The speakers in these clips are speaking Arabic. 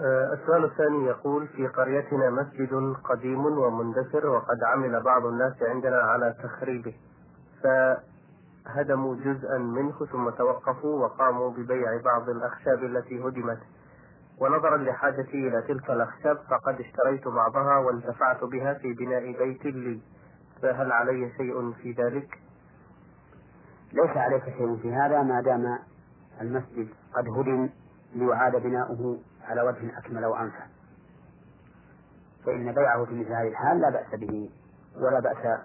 آه، السؤال الثاني يقول في قريتنا مسجد قديم ومندثر وقد عمل بعض الناس عندنا على تخريبه فهدموا جزءا منه ثم توقفوا وقاموا ببيع بعض الأخشاب التي هدمت ونظرا لحاجتي إلى تلك الأخشاب فقد اشتريت بعضها وانتفعت بها في بناء بيت لي فهل علي شيء في ذلك؟ ليس عليك شيء في هذا ما دام المسجد قد هدم ليعاد بناؤه على وجه أكمل وأنفع. فإن بيعه في مثل هذه الحال لا بأس به ولا بأس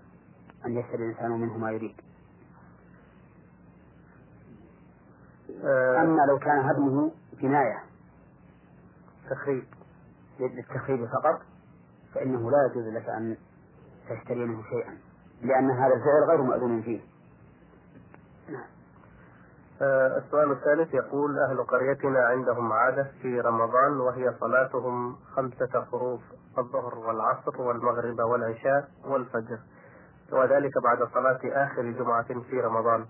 أن يشتري الإنسان منه ما يريد. آه، أما لو كان هدمه جناية تخريب للتخريب فقط فإنه لا يجوز لك أن تشتري منه شيئا لأن هذا الفعل غير مأذون فيه. السؤال الثالث يقول أهل قريتنا عندهم عادة في رمضان وهي صلاتهم خمسة فروض الظهر والعصر والمغرب والعشاء والفجر وذلك بعد صلاة آخر جمعة في رمضان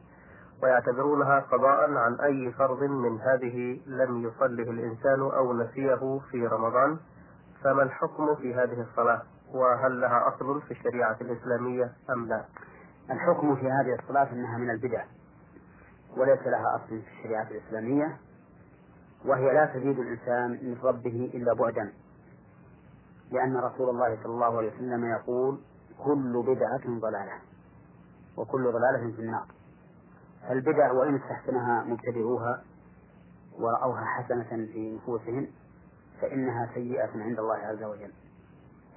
ويعتبرونها قضاء عن أي فرض من هذه لم يصله الإنسان أو نسيه في رمضان فما الحكم في هذه الصلاة؟ وهل لها أصل في الشريعة الإسلامية أم لا؟ الحكم في هذه الصلاة أنها من البدع. وليس لها أصل في الشريعة الإسلامية وهي لا تزيد الإنسان من ربه إلا بعدا. لأن رسول الله صلى الله عليه وسلم يقول كل بدعة ضلالة وكل ضلالة في النار. فالبدع وإن استحسنها مبتدعوها ورأوها حسنة في نفوسهم فإنها سيئة عند الله عز وجل.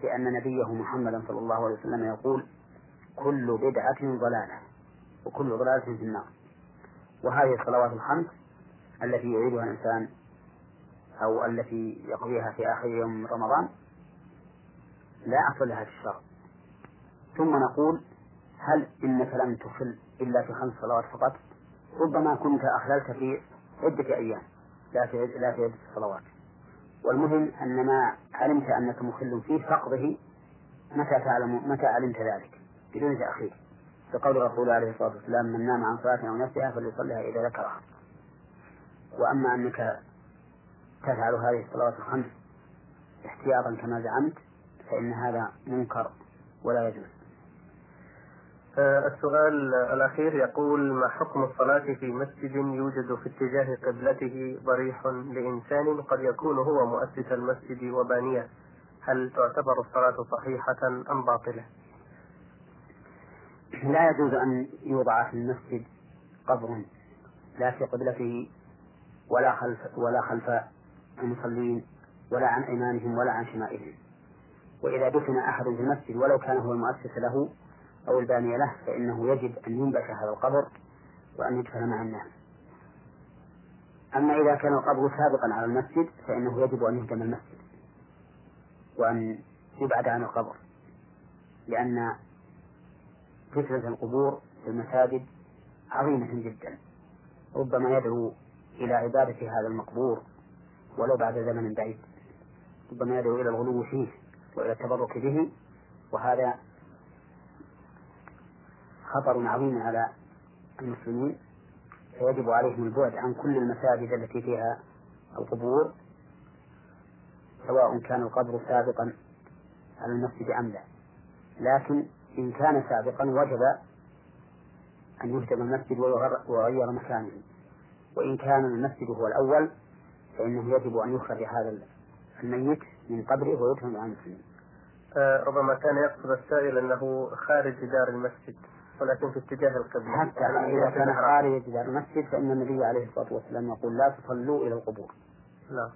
لأن نبيه محمدا صلى الله عليه وسلم يقول كل بدعة ضلالة وكل ضلالة في النار. وهذه الصلوات الخمس التي يعيدها الإنسان أو التي يقضيها في آخر يوم من رمضان لا أصل لها في الشرع. ثم نقول هل إنك لم تصل إلا في خمس صلوات فقط؟ ربما كنت أخللت في عدة أيام لا في لا في عدة صلوات. والمهم أن ما علمت أنك مخل فيه فقضه متى تعلم متى علمت ذلك؟ بدون تأخير. كقول الرسول عليه الصلاة والسلام من نام عن صلاة أو نفسها فليصليها إذا ذكرها. وأما أنك تفعل هذه الصلوات الخمس احتياطا كما زعمت فإن هذا منكر ولا يجوز. السؤال الأخير يقول ما حكم الصلاة في مسجد يوجد في اتجاه قبلته ضريح لإنسان قد يكون هو مؤسس المسجد وبانية؟ هل تعتبر الصلاة صحيحة أم باطلة؟ لا يجوز أن يوضع في المسجد قبر لا في قبلته ولا خلف ولا خلف المصلين ولا عن أيمانهم ولا عن شمائلهم. وإذا دفن أحد في المسجد ولو كان هو المؤسس له أو الباني له فإنه يجب أن ينبش هذا القبر وأن يدفن مع الناس. أما إذا كان القبر سابقا على المسجد فإنه يجب أن يهدم المسجد وأن يبعد عن القبر لأن فتنة القبور في المساجد عظيمة جدا. ربما يدعو إلى عبادة هذا المقبور ولو بعد زمن بعيد. ربما يدعو إلى الغلو فيه وإلى التبرك به. وهذا خطر عظيم على المسلمين. فيجب عليهم البعد عن كل المساجد التي فيها القبور سواء كان القبر سابقا على المسجد أم لا. لكن إن كان سابقا وجب أن يهدم المسجد ويغير مكانه وإن كان المسجد هو الأول فإنه يجب أن يخرج هذا الميت من قبره ويدفن مع المسلمين. آه ربما كان يقصد السائل أنه خارج دار المسجد ولكن في اتجاه القبلة حتى إذا كان خارج دار المسجد فإن النبي عليه الصلاة والسلام يقول لا تصلوا إلى القبور. لا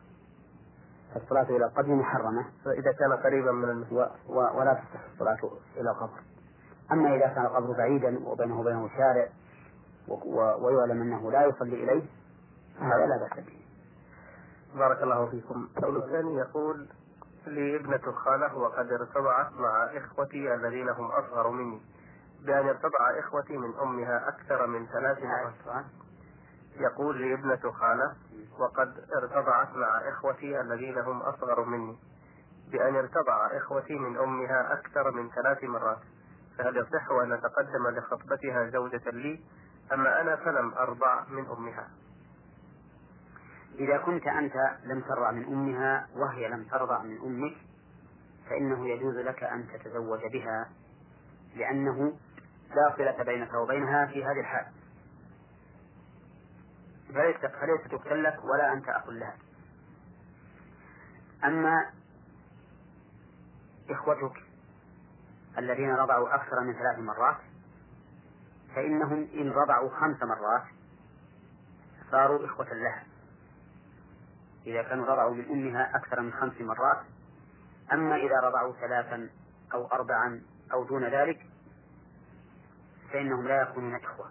فالصلاة إلى القبر محرمة. فإذا كان قريبا من المسجد. و... و... ولا تصح الصلاة إلى القبر. أما إذا كان القبر بعيدا وبينه وبينه شارع و... و... ويعلم أنه لا يصلي إليه هذا لا بأس به. بارك الله فيكم. السؤال الثاني يقول لي ابنة خالة وقد ارتضعت مع إخوتي الذين هم أصغر مني. بأن ارتضع إخوتي من أمها أكثر من ثلاث مرات يقول لي ابنة خالة وقد ارتضعت مع إخوتي الذين هم أصغر مني. بأن ارتضع إخوتي من أمها أكثر من ثلاث مرات. فهل يصح أن أتقدم لخطبتها زوجة لي؟ أما أنا فلم أرضع من أمها. إذا كنت أنت لم ترضع من أمها وهي لم ترضع من أمك فإنه يجوز لك أن تتزوج بها لأنه لا صلة بينك وبينها في هذه الحال. فليس لك ولا أنت أخ لها. أما إخوتك الذين رضعوا أكثر من ثلاث مرات فإنهم إن رضعوا خمس مرات صاروا إخوة لها. إذا كانوا رضعوا من أمها أكثر من خمس مرات أما إذا رضعوا ثلاثا أو أربعا أو دون ذلك فإنهم لا يكونون إخوة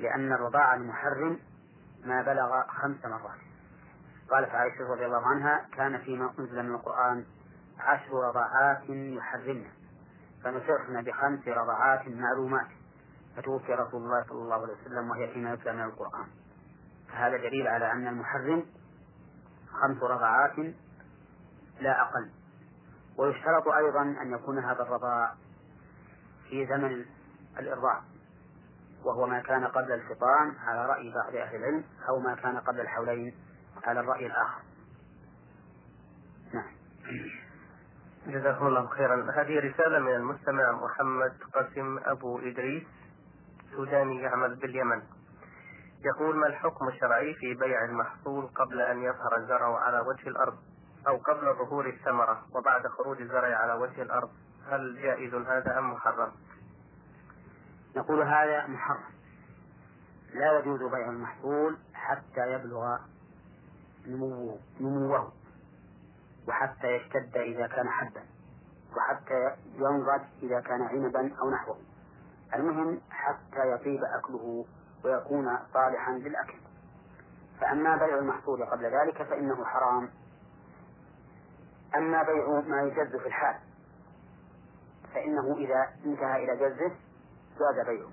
لأن الرضاع المحرم ما بلغ خمس مرات. قالت عائشة رضي الله عنها كان فيما أنزل من القرآن عشر رضعات يحرمن فنصرنا بخمس رضعات معلومات. فتوفي رسول الله صلى الله عليه وسلم وهي فيما يتلى من القرآن. فهذا دليل على أن المحرم خمس رضعات لا أقل. ويشترط أيضا أن يكون هذا الرضاع في زمن الإرضاع. وهو ما كان قبل الفطام على رأي بعض أهل العلم أو ما كان قبل الحولين على الرأي الآخر. نعم. جزاكم الله خيرا. هذه رسالة من المستمع محمد قاسم أبو إدريس سوداني يعمل باليمن. يقول ما الحكم الشرعي في بيع المحصول قبل أن يظهر الزرع على وجه الأرض أو قبل ظهور الثمرة وبعد خروج الزرع على وجه الأرض؟ هل جائز هذا أم محرم؟ نقول هذا محرم. لا يجوز بيع المحصول حتى يبلغ نموه, وحتى يشتد إذا كان حبا وحتى ينضج إذا كان عنبا أو نحوه. المهم حتى يطيب أكله ويكون صالحا للأكل. فأما بيع المحصول قبل ذلك فإنه حرام. أما بيع ما يجز في الحال فإنه إذا انتهى إلى جزه جاز بيعه.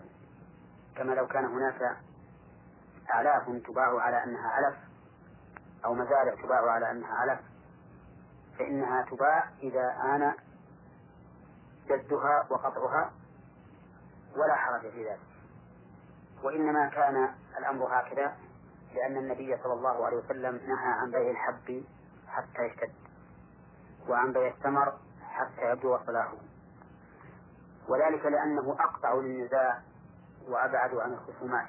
كما لو كان هناك أعلاف تباع على أنها علف أو مزارع تباع على أنها علف فإنها تباع إذا آن جدها وقطعها ولا حرج في ذلك. وإنما كان الأمر هكذا لأن النبي صلى الله عليه وسلم نهى عن بيع الحب حتى يشتد وعن بيع الثمر حتى يبدو صلاحه وذلك لأنه أقطع للنزاع وأبعد عن الخصومات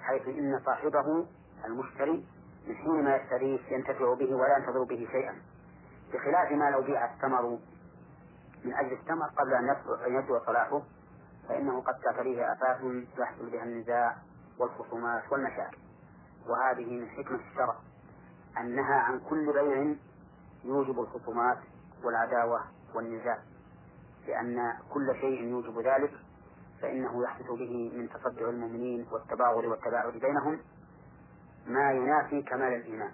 حيث إن صاحبه المشتري من حين ما يشتريه ينتفع به ولا ينتظر به شيئا بخلاف ما لو بيع الثمر من أجل الثمر قبل أن يبدو صلاحه فإنه قد تأتيه آفات يحصل بها النزاع والخصومات والمشاكل. وهذه من حكمة الشرع أنها عن كل بيع يوجب الخصومات والعداوة والنزاع. لأن كل شيء يوجب ذلك فإنه يحدث به من تصدع المؤمنين والتباغض والتباعد بينهم ما ينافي كمال الإيمان.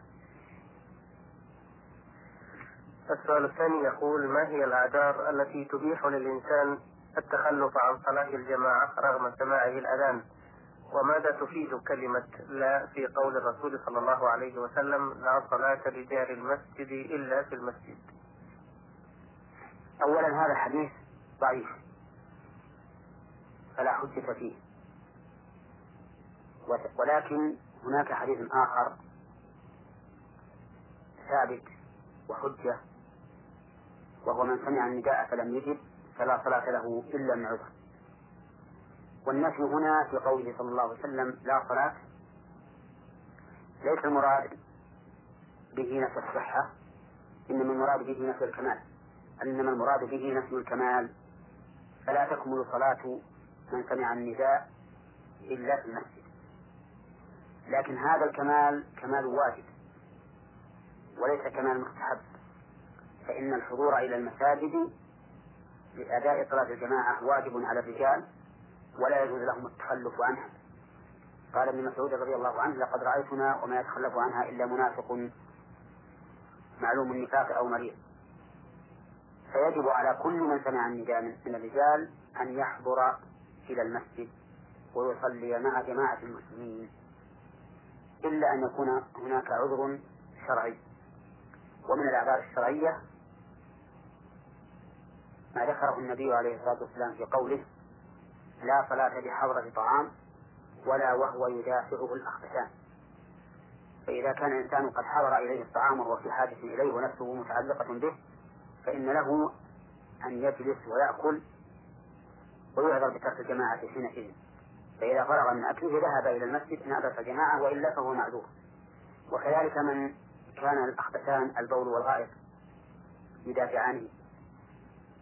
السؤال الثاني يقول ما هي الأعذار التي تبيح للإنسان التخلف عن صلاة الجماعة رغم سماعه الأذان؟ وماذا تفيد كلمة لا في قول الرسول صلى الله عليه وسلم لا صلاة لجار المسجد إلا في المسجد أولا هذا الحديث ضعيف. فلا حجة فيه. ولكن هناك حديث آخر ثابت وحجة وهو من سمع النداء فلم يجب فلا صلاة له إلا من عذر. والنفي هنا في قوله صلى الله عليه وسلم لا صلاة ليس المراد به نفي الصحة إنما المراد به نفي الكمال. إنما المراد به نفي الكمال. فلا تكمل صلاة من سمع النداء إلا في المسجد. لكن هذا الكمال كمال واجب وليس كمال مستحب. فإن الحضور إلى المساجد لأداء صلاة الجماعة واجب على الرجال ولا يجوز لهم التخلف عنها. قال ابن مسعود رضي الله عنه لقد رأيتنا وما يتخلف عنها إلا منافق معلوم النفاق أو مريض. فيجب على كل من سمع النداء من الرجال أن يحضر إلى المسجد ويصلي مع جماعة المسلمين إلا أن يكون هناك عذر شرعي. ومن الأعذار الشرعية ما ذكره النبي عليه الصلاة والسلام في قوله لا صلاة بحضرة طعام ولا وهو يدافعه الأخبثان فإذا كان الإنسان قد حضر إليه الطعام وهو في حاجة إليه ونفسه متعلقة به فإن له أن يجلس ويأكل ويعذر بترك الجماعة حينئذ. فإذا فرغ من أكله ذهب إلى المسجد إن أدرك الجماعة وإلا فهو معذور. وكذلك من كان الأخبثان البول والغائط يدافعان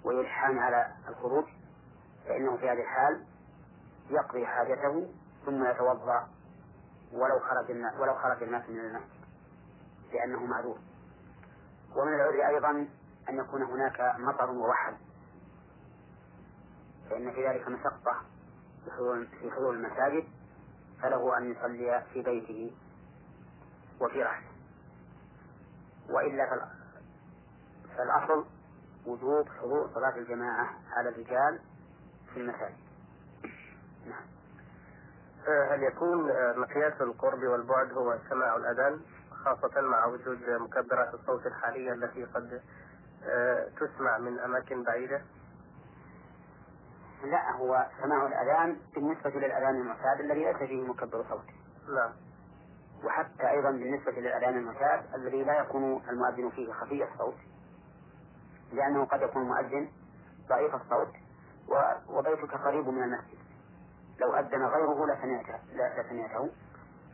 ويلحان على الخروج فإنه في هذه الحال يقضي حاجته ثم يتوضأ ولو خرج ولو خرج الناس من المسجد لأنه معذور. ومن العذر أيضا أن يكون هناك مطر ووحل فإن في ذلك مشقة في حضور المساجد فله أن يصلي في بيته وفي رحله وإلا فالأصل وجوب حضور صلاة الجماعة على الرجال في المساجد. نعم. آه، هل يكون آه، مقياس القرب والبعد هو سماع الأذان خاصة مع وجود مكبرات الصوت الحالية التي قد تسمع من أماكن بعيدة؟ لا هو سماع الأذان بالنسبة للأذان المعتاد الذي ليس فيه مكبر صوت. نعم. وحتى أيضا بالنسبة للأذان المعتاد الذي لا يكون المؤذن فيه خفي الصوت لأنه قد يكون مؤذن ضعيف الصوت وبيتك قريب من المسجد لو أذن غيره لسمعته لسمعته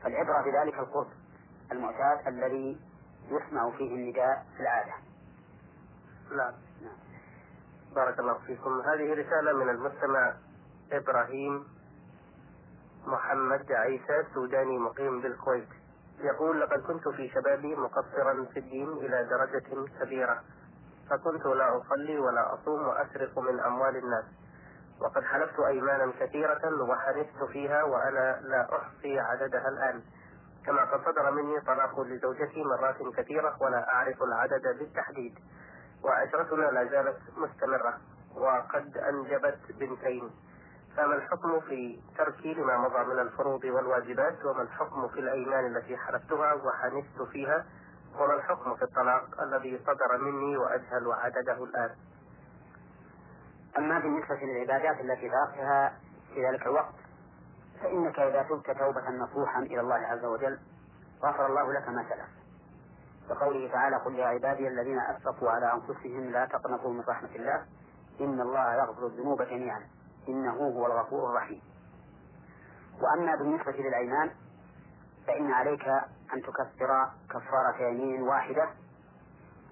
فالعبرة بذلك القرب المعتاد الذي يسمع فيه النداء في العادة نعم. بارك الله فيكم. هذه رسالة من المستمع إبراهيم محمد عيسى سوداني مقيم بالكويت. يقول لقد كنت في شبابي مقصرا في الدين إلى درجة كبيرة فكنت لا أصلي ولا أصوم وأسرق من أموال الناس وقد حلفت أيمانا كثيرة وحرصت فيها وأنا لا أحصي عددها الآن. كما قد صدر مني طلاق لزوجتي مرات كثيرة ولا أعرف العدد بالتحديد. وعشرتنا لا زالت مستمرة وقد أنجبت بنتين. فما الحكم في تركي لما مضى من الفروض والواجبات؟ وما الحكم في الأيمان التي حلفتها وحنست فيها؟ وما الحكم في الطلاق الذي صدر مني وأجهل عدده الآن؟ أما بالنسبة للعبادات التي تركتها في ذلك الوقت فإنك إذا تبت توبة نصوحا إلى الله عز وجل غفر الله لك ما سلف. وقوله تعالى قل يا عبادي الذين أسرفوا على أنفسهم لا تقنطوا من رحمة الله إن الله يغفر الذنوب جميعا. إنه هو الغفور الرحيم. وأما بالنسبة للأيمان فإن عليك أن تكفر كفارة يمين واحدة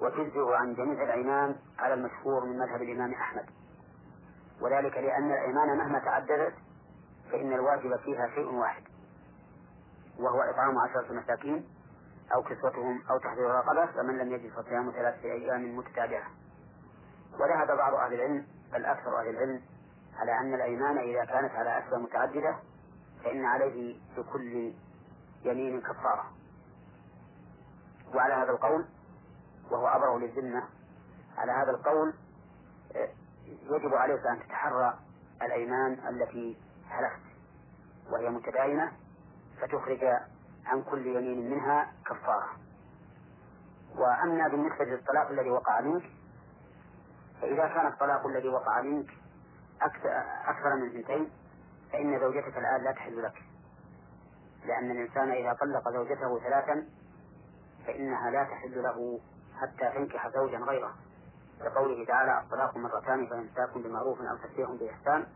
وتجزئ عن جميع الأيمان على المشهور من مذهب الإمام أحمد. وذلك لأن الأيمان مهما تعددت فإن الواجب فيها شيء واحد وهو إطعام عشرة مساكين أو كسوتهم أو تحضير رقبة فمن لم يجد فصيام ثلاثة أيام متتابعة. وذهب بعض أهل العلم بل أكثر أهل العلم على أن الأيمان إذا كانت على أسباب متعددة فإن عليه بكل يمين كفارة. وعلى هذا القول وهو أبرأ للذمة على هذا القول يجب عليك أن تتحرى الأيمان التي حلفت وهي متباينة فتخرج عن كل يمين منها كفارة. وأما بالنسبة للطلاق الذي وقع منك فإذا كان الطلاق الذي وقع منك أكثر من اثنتين فإن زوجتك الآن لا تحل لك. لأن الإنسان إذا طلق زوجته ثلاثا فإنها لا تحل له حتى تنكح زوجا غيره. لقوله تعالى الطلاق مرتان فإمساك بمعروف أو تسريح بإحسان.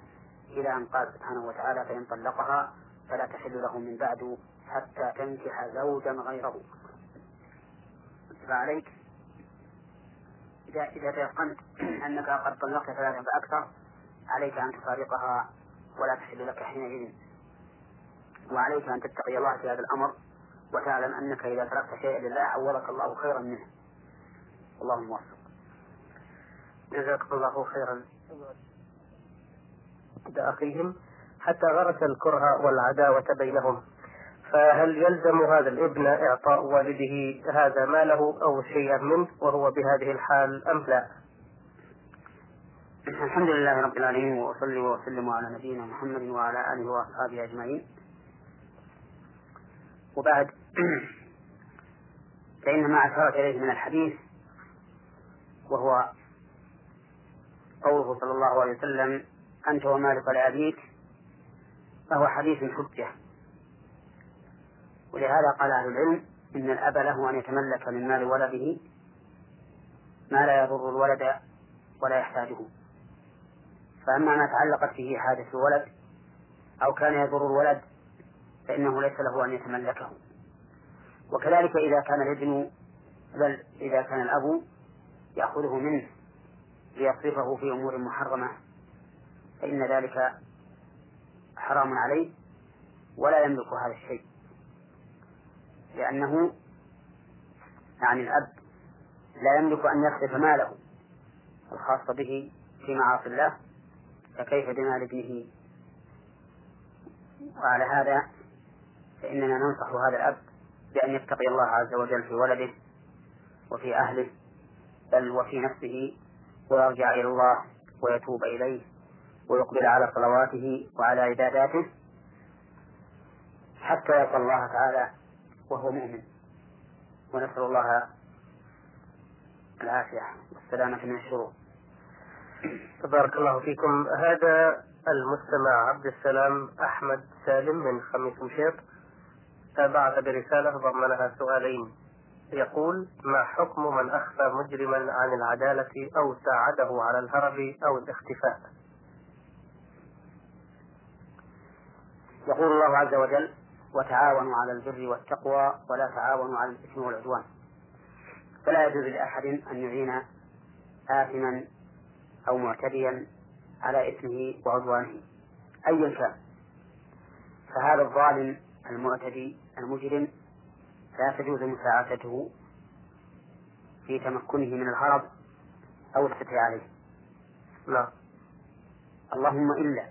إلى أن قال سبحانه وتعالى فإن طلقها فلا تحل له من بعد حتى تنكح زوجا غيره. فعليك. إذا إذا تيقنت أنك قد طلقت ثلاثا فأكثر عليك أن تفارقها ولا تحل لك حينئذ. وعليك أن تتقي الله في هذا الأمر وتعلم أنك إذا تركت شيئا لله عوضك الله خيرا منه. اللهم موفق جزاكم الله خيرا. أخيهم. حتى غرس الكره والعداوة بينهم. فهل يلزم هذا الابن إعطاء والده هذا ماله أو شيئا منه وهو بهذه الحال أم لا؟ الحمد لله رب العالمين وأصلي وأسلم على نبينا محمد وعلى آله وأصحابه أجمعين وبعد فإن ما أشرت إليه من الحديث وهو قوله صلى الله عليه وسلم أنت ومالك لأبيك فهو حديث حجة ولهذا قال أهل العلم إن الأب له أن يتملك من مال ولده ما لا يضر الولد ولا يحتاجه. فأما ما تعلقت به حاجة الولد أو كان يضر الولد فإنه ليس له أن يتملكه. وكذلك إذا كان الابن بل إذا كان الأب يأخذه منه ليصرفه في أمور محرمة فإن ذلك حرام عليه ولا يملك هذا الشيء. لأنه يعني الأب لا يملك أن يصرف ماله الخاص به في معاصي الله فكيف بمال ابنه؟ وعلى هذا فإننا ننصح هذا الأب بأن يتقي الله عز وجل في ولده وفي أهله بل وفي نفسه ويرجع إلى الله ويتوب إليه ويقبل على صلواته وعلى عباداته حتى يلقى الله تعالى وهو مؤمن. ونسأل الله العافية والسلامة من الشرور. بارك الله فيكم. هذا المستمع عبد السلام أحمد سالم من خميس مشيط. بعث برسالة ضمنها سؤالين. يقول ما حكم من أخفى مجرما عن العدالة أو ساعده على الهرب أو الاختفاء؟ يقول الله عز وجل وتعاونوا على البر والتقوى ولا تعاونوا على الإثم والعدوان. فلا يجوز لأحد أن يعين آثما أو معتديا على إثمه وعدوانه أيا كان. فهذا الظالم المعتدي المجرم لا تجوز مساعدته في تمكنه من الهرب أو الستر عليه. لا. اللهم إلا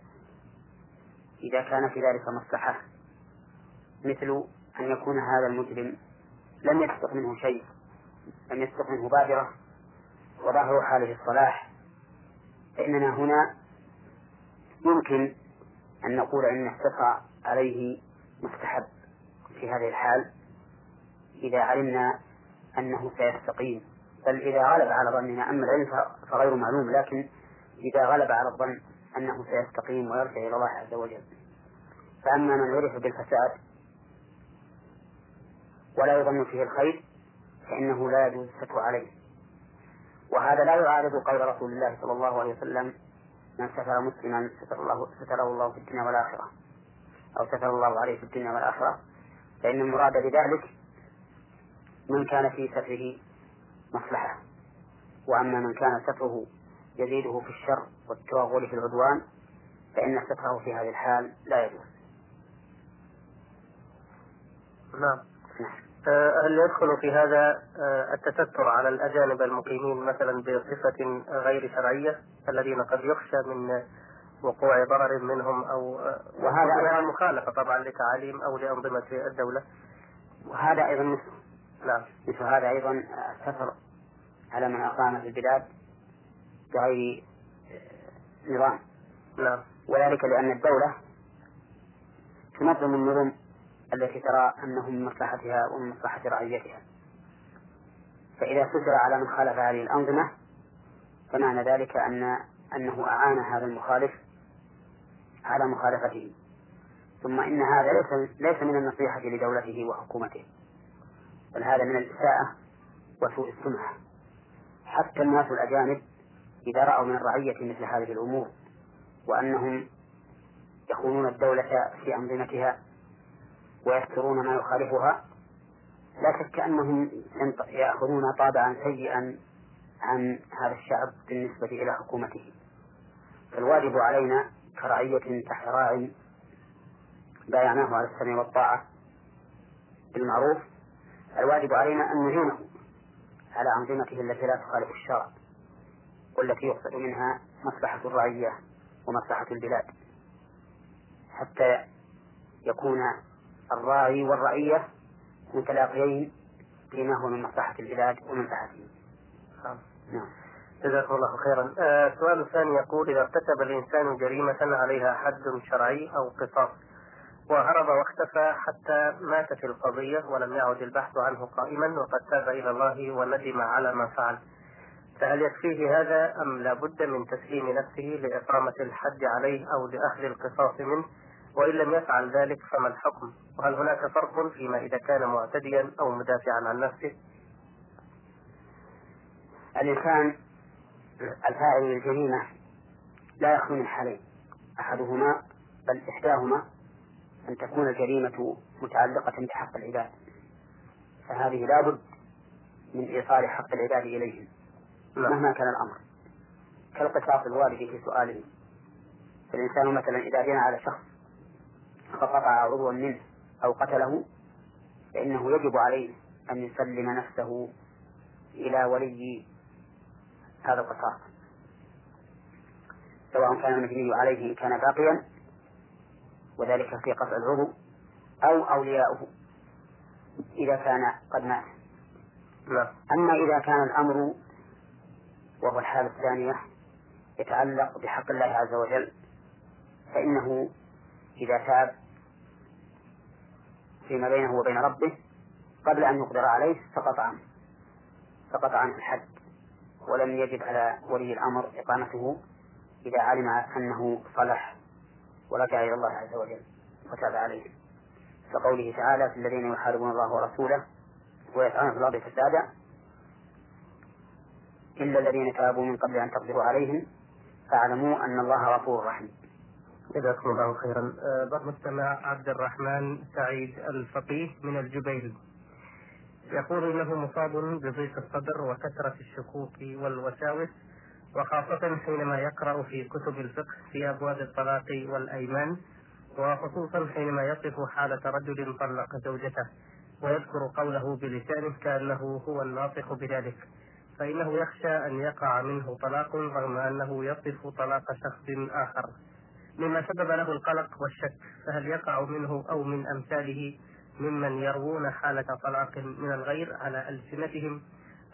إذا كان في ذلك مصلحة. مثل أن يكون هذا المجرم لم يسبق منه شيء لم يسبق منه بادرة وظاهر حاله الصلاح. فإننا هنا يمكن أن نقول إن الستر عليه مستحب في هذه الحال إذا علمنا أنه سيستقيم. بل إذا غلب على ظننا أما العلم فغير معلوم لكن إذا غلب على الظن أنه سيستقيم ويرجع إلى الله عز وجل. فأما من عرف بالفساد ولا يظن فيه الخير فإنه لا يجوز الستر عليه. وهذا لا يعارض قول رسول الله صلى الله عليه وسلم من ستر مسلما ستر الله ستره الله في الدنيا والآخرة. أو ستر الله عليه في الدنيا والآخرة. فإن المراد بذلك من كان في ستره مصلحة. وأما من كان ستره يزيده في الشر والتوغل في العدوان فإن ستره في هذه الحال لا يجوز. نعم. هل يدخل في هذا آه، التستر على الأجانب المقيمين مثلا بصفة غير شرعية الذين قد يخشى من وقوع ضرر منهم أو آه، وهذا مخالفة طبعا لتعاليم أو لأنظمة الدولة؟ وهذا أيضا مثل. نعم. مثل هذا أيضا السفر على من أقام في البلاد بغير نظام. نعم. وذلك لأن الدولة تنظم النظم التي ترى أنه من مصلحتها ومن مصلحة رعيتها. فإذا ستر على من خالف هذه الأنظمة فمعنى ذلك أن أنه أعان هذا المخالف على مخالفته. ثم إن هذا ليس ليس من النصيحة لدولته وحكومته بل هذا من الإساءة وسوء السمعة. حتى الناس الأجانب إذا رأوا من الرعية مثل هذه الأمور وأنهم يخونون الدولة في أنظمتها ويسترون ما يخالفها. لا شك أنهم يأخذون طابعا سيئا عن هذا الشعب بالنسبة إلى حكومته. فالواجب علينا كرعية تحت بايعناه على السمع والطاعة بالمعروف. الواجب علينا أن نعينه على أنظمته التي لا تخالف الشرع والتي يقصد منها مصلحة الرعية ومصلحة البلاد حتى يكون الراعي والرعية متلاقيين فيما هو من مصلحة البلاد ومنفعتهم. نعم. جزاكم الله خيرا. آه، السؤال الثاني يقول إذا ارتكب الإنسان جريمة عليها حد شرعي أو قصاص وهرب واختفى حتى مات في القضية ولم يعد البحث عنه قائما وقد تاب إلى الله وندم على ما فعل فهل يكفيه هذا أم لا بد من تسليم نفسه لإقامة الحد عليه أو لأخذ القصاص منه وإن لم يفعل ذلك فما الحكم؟ وهل هناك فرق فيما إذا كان معتديا أو مدافعا عن نفسه؟ الإنسان الفاعل للجريمة لا يخلو من حالين. أحدهما بل إحداهما أن تكون الجريمة متعلقة بحق العباد. فهذه لابد من إيصال حق العباد إليهم نعم. مهما كان الأمر. كالقصاص الوارد في سؤاله فالإنسان مثلا إذا جنى على شخص فقطع عضوا منه أو قتله فإنه يجب عليه أن يسلم نفسه إلى ولي هذا القصاص سواء كان المجني عليه إن كان باقيا وذلك في قطع العضو أو أولياؤه إذا كان قد مات نعم. أما إذا كان الأمر وهو الحالة الثانية يتعلق بحق الله عز وجل فإنه إذا تاب فيما بينه وبين ربه قبل أن يقدر عليه سقط عنه سقط عنه الحد ولم يجب على ولي الأمر إقامته إذا علم أنه صلح ورجع إلى الله عز وجل وتاب عليه. كقوله تعالى في الذين يحاربون الله ورسوله ويسعون في الأرض فسادا إلا الذين تابوا من قبل أن تقدروا عليهم فاعلموا أن الله غفور رحيم. جزاكم الله خيرا. أه، بعض مستمع عبد الرحمن سعيد الفقيه من الجبيل. يقول إنه مصاب بضيق الصدر وكثرة الشكوك والوساوس وخاصة حينما يقرأ في كتب الفقه في أبواب الطلاق والأيمان وخصوصا حينما يصف حالة رجل طلق زوجته ويذكر قوله بلسانه كأنه هو الناطق بذلك. فإنه يخشى أن يقع منه طلاق رغم أنه يصف طلاق شخص آخر. مما سبب له القلق والشك فهل يقع منه أو من أمثاله ممن يروون حالة طلاق من الغير على ألسنتهم؟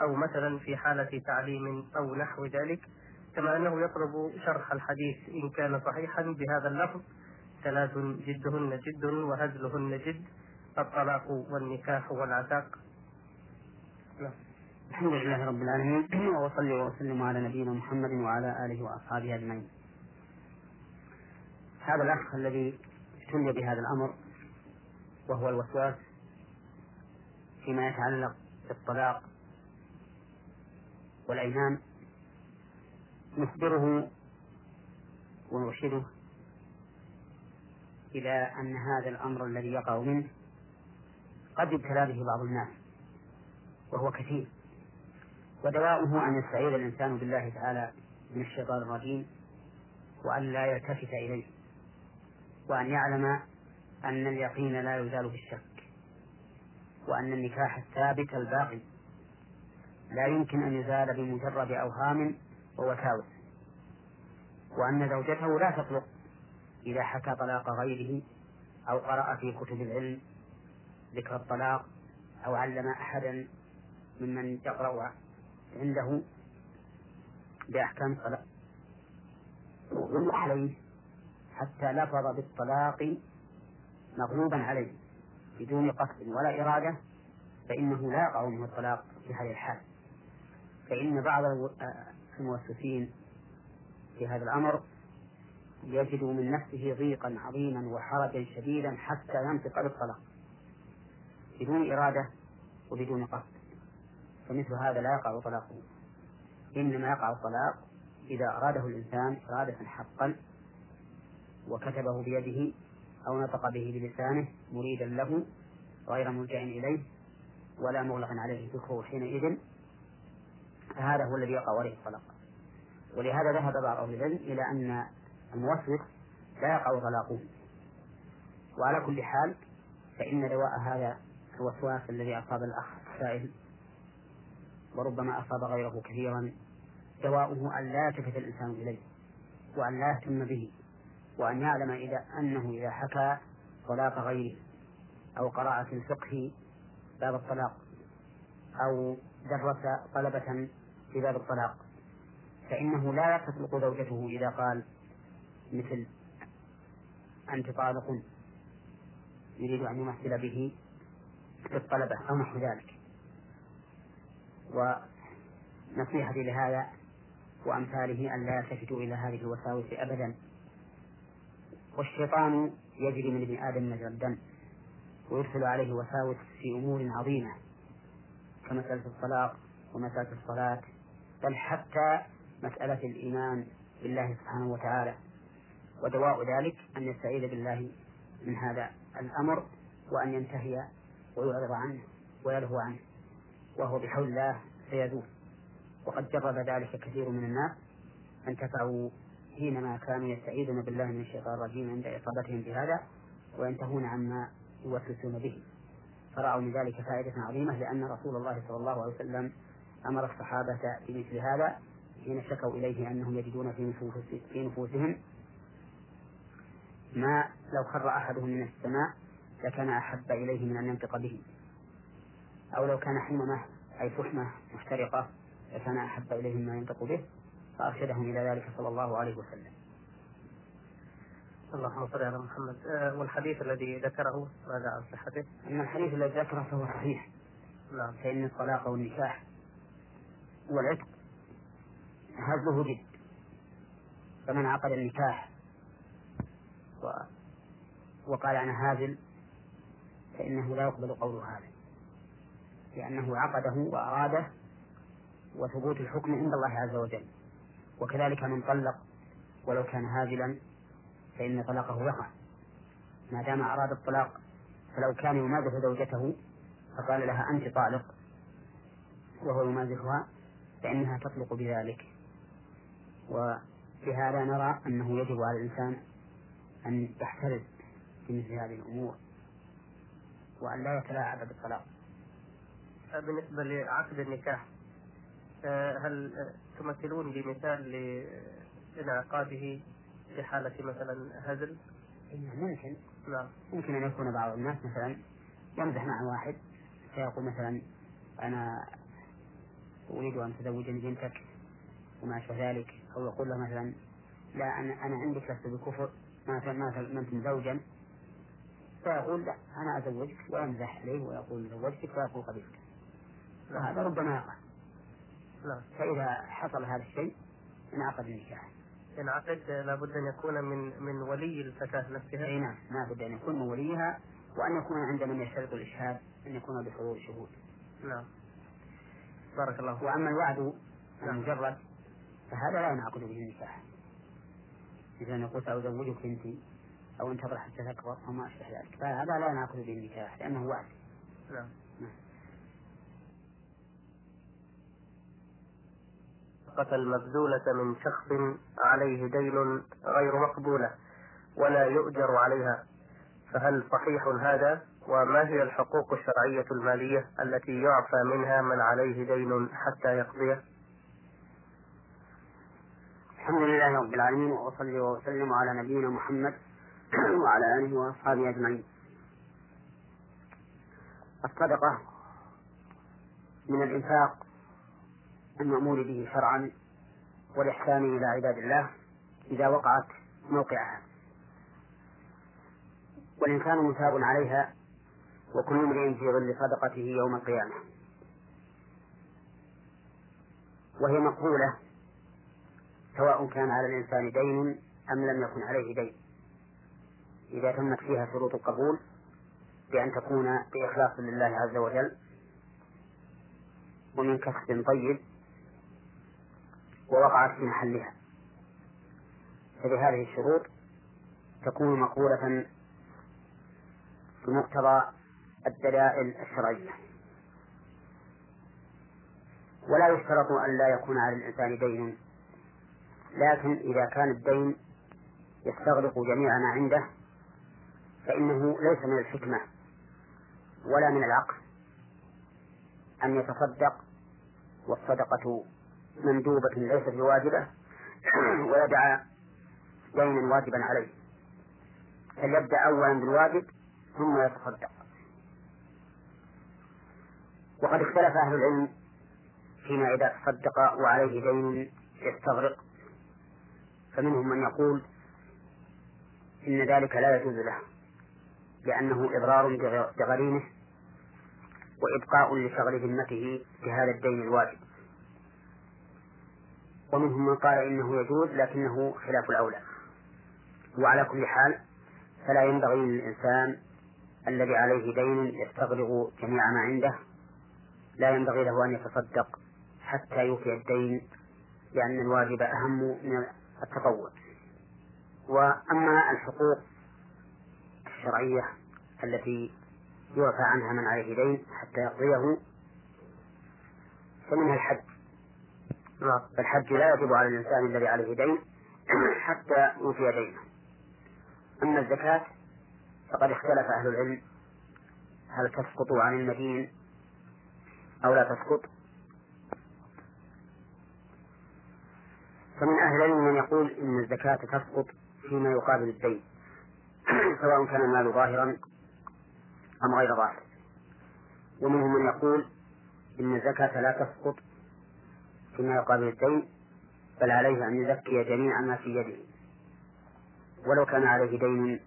أو مثلا في حالة تعليم أو نحو ذلك؟ كما أنه يطلب شرح الحديث إن كان صحيحا بهذا اللفظ ثلاث جدهن جد وهزلهن جد الطلاق والنكاح والعتاق. الحمد لله رب العالمين وصلي وسلم على نبينا محمد وعلى آله وأصحابه أجمعين. هذا الأخ الذي ابتلي بهذا الأمر وهو الوسواس فيما يتعلق بالطلاق والأيمان نخبره ونرشده إلى أن هذا الأمر الذي يقع منه قد يبتلى به بعض الناس وهو كثير. ودواؤه أن يستعيذ الإنسان بالله تعالى من الشيطان الرجيم وأن لا يلتفت إليه. وأن يعلم أن اليقين لا يزال بالشك وأن النكاح الثابت الباقي. لا يمكن أن يزال بمجرد أوهام ووساوس وأن زوجته لا تطلق إذا حكى طلاق غيره أو قرأ في كتب العلم ذكر الطلاق أو علم أحدا ممن يقرأ عنده بأحكام الطلاق. عليه حتى لفظ بالطلاق مغلوبا عليه بدون قصد ولا إرادة فإنه لا يقع منه الطلاق في هذه الحال. فإن بعض الموسوسين في هذا الأمر يجد من نفسه ضيقا عظيما وحرجا شديدا حتى ينطق بالطلاق بدون إرادة وبدون قصد. فمثل هذا لا يقع طلاقه. إنما يقع الطلاق إذا أراده الإنسان إرادة حقا وكتبه بيده أو نطق به بلسانه مريدا له غير ملجأ إليه ولا مغلق عليه ذكره حينئذ. فهذا هو الذي يقع عليه الطلاق. ولهذا ذهب بعض أهل العلم إلى أن الموسوس لا يقع طلاقه. وعلى كل حال فإن دواء هذا الوسواس الذي أصاب الأخ السائل وربما أصاب غيره كثيرا دواؤه أن لا يلتفت الإنسان إليه وأن لا يهتم به. وأن يعلم إذا أنه إذا حكى طلاق غيره أو قرأ في الفقه باب الطلاق أو درس طلبة في باب الطلاق فإنه لا تطلق زوجته إذا قال مثل أنت طالق يريد أن يمثل به في الطلبة أو نحو ذلك. ونصيحتي لهذا وأمثاله أن لا يلتفتوا إلى هذه الوساوس أبدا. والشيطان يجري من ابن آدم مجرى الدم ويرسل عليه وساوس في أمور عظيمة كمسألة الطلاق ومسألة الصلاة بل حتى مسألة الإيمان بالله سبحانه وتعالى. ودواء ذلك أن يستعيذ بالله من هذا الأمر وأن ينتهي ويعرض عنه ويلهو عنه وهو بحول الله سيذوب وقد جرب ذلك كثير من الناس انتفعوا حينما كانوا يستعيذون بالله من الشيطان الرجيم عند إصابتهم بهذا وينتهون عما يوسوسون به. فرأوا من ذلك فائدة عظيمة لأن رسول الله صلى الله عليه وسلم أمر الصحابة بمثل هذا حين شكوا إليه أنهم يجدون في, في نفوسهم ما لو خر أحدهم من السماء لكان أحب إليه من أن ينطق به. أو لو كان حممة أي فحمة محترقة لكان أحب إليه مما ينطق به. فأرشدهم إلى ذلك صلى الله عليه وسلم. اللهم صل على محمد. آه والحديث الذي ذكره ماذا عن صحته؟ أن الحديث الذي ذكره فهو صحيح. نعم. فإن الطلاق والنكاح والعتق هزله جد. فمن عقد النكاح و... وقال أنا هازل فإنه لا يقبل قوله هذا. لأنه عقده وأراده وثبوت الحكم عند الله عز وجل. وكذلك من طلق ولو كان هازلا فإن طلاقه يقع ما دام أراد الطلاق فلو كان يمازح زوجته فقال لها أنت طالق وهو يمازحها فإنها تطلق بذلك. وبهذا نرى أنه يجب على الإنسان أن يحترز في مثل هذه الأمور وأن لا يتلاعب بالطلاق. بالنسبة لعقد النكاح آه، هل تمثلون بمثال لانعقاده في حالة مثلا هزل؟ ممكن. نعم. ممكن أن يكون بعض الناس مثلا يمزح مع واحد فيقول مثلا أنا أريد أن تزوجني بنتك وما أشبه ذلك أو يقول له مثلا لا أنا أنا عندك لست بكفر ما ما أنت مزوجا. فيقول لا أنا أزوجك ويمزح عليه ويقول زوجتك فيقول قبلت وهذا ربما يقع. نعم. فإذا حصل هذا الشيء انعقد النكاح ينعقد لابد أن يكون من من ولي الفتاة نفسها. أي نعم. لابد أن يكون من وليها وأن يكون عند من يشترط الإشهاد أن يكون بحضور شهود. نعم. بارك الله وأما الوعد المجرد فهذا لا ينعقد به النكاح. إذا نقول سأزوجك أنت أو انتظر حتى تكبر أو ما أشبه ذلك. فهذا لا ينعقد به النكاح لأنه وعد. نعم. النفقة المبذولة من شخص عليه دين غير مقبولة ولا يؤجر عليها فهل صحيح هذا؟ وما هي الحقوق الشرعية المالية التي يعفى منها من عليه دين حتى يقضيه؟ الحمد لله رب العالمين وأصلي وأسلم على نبينا محمد وعلى آله وأصحابه أجمعين. الصدقة من الإنفاق المأمور به شرعا والإحسان إلى عباد الله إذا وقعت موقعها. والإنسان مثاب عليها وكل امرئ في ظل صدقته يوم القيامة. وهي مقبولة سواء كان على الإنسان دين أم لم يكن عليه دين. إذا تمت فيها شروط القبول بأن تكون بإخلاص لله عز وجل ومن كسب طيب ووقعت في محلها. فبهذه الشروط تكون مقبولة بمقتضى الدلائل الشرعية. ولا يشترط أن لا يكون على الإنسان دين لكن إذا كان الدين يستغرق جميع ما عنده فإنه ليس من الحكمة ولا من العقل أن يتصدق والصدقة مندوبة ليست بواجبة ويدعى دينا واجبا عليه. فليبدأ أولا بالواجب ثم يتصدق. وقد اختلف أهل العلم فيما إذا تصدق وعليه دين يستغرق. فمنهم من يقول إن ذلك لا يجوز له لأنه إضرار بغريمه وإبقاء لشغل ذمته بهذا الدين الواجب. ومنهم من قال إنه يجوز لكنه خلاف الأولى وعلى كل حال فلا ينبغي للإنسان الذي عليه دين يستغرق جميع ما عنده لا ينبغي له أن يتصدق حتى يوفي الدين لأن الواجب أهم من التطوع وأما الحقوق الشرعية التي يعفى عنها من عليه دين حتى يقضيه فمنها الحج. فالحج لا يجب على الإنسان الذي عليه دين حتى يوفي دينه. أما الزكاة فقد اختلف أهل العلم. هل تسقط عن المدين أو لا تسقط؟ فمن أهل العلم من يقول إن الزكاة تسقط فيما يقابل الدين. سواء كان المال ظاهرا أم غير ظاهر. ومنهم من يقول إن الزكاة لا تسقط فيما يقابل الدين بل عليه أن يزكي جميع ما في يده. ولو كان عليه دين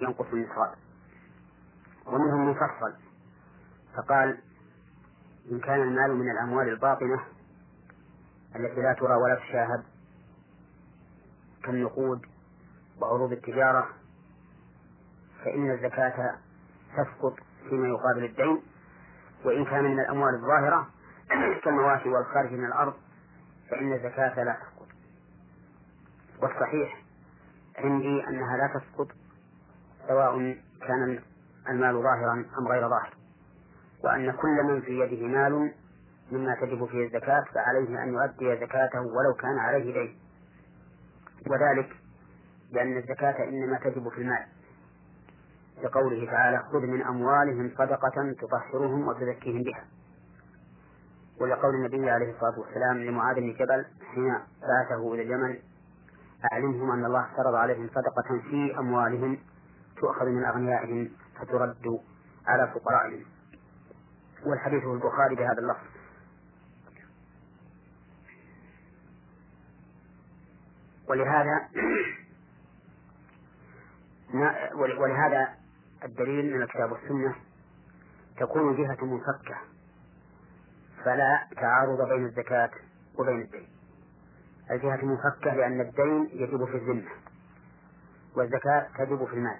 ينقص النصاب ومنهم مفصل فقال إن كان المال من الأموال الباطنة التي لا ترى ولا تشاهد كالنقود وعروض التجارة فإن الزكاة تسقط فيما يقابل الدين وإن كان من الأموال الظاهرة كالمواشي والخارج من الأرض فإن الزكاة لا تسقط. والصحيح عندي أنها لا تسقط سواء كان المال ظاهرا أم غير ظاهر. وأن كل من في يده مال مما تجب فيه الزكاة فعليه أن يؤدي زكاته ولو كان عليه دين. وذلك لأن الزكاة إنما تجب في المال. لقوله تعالى خذ من أموالهم صدقة تطهرهم وتزكيهم بها. ولقول النبي عليه الصلاة والسلام لمعاذ بن جبل حين بعثه إلى اليمن أعلمهم أن الله فرض عليهم صدقة في أموالهم تؤخذ من أغنيائهم فترد على فقرائهم. والحديث في البخاري بهذا اللفظ. ولهذا ولهذا الدليل من الكتاب والسنة تكون جهة منفكة. فلا تعارض بين الزكاة وبين الدين. الجهة منفكة لأن الدين يجب في الذمة والزكاة تجب في المال.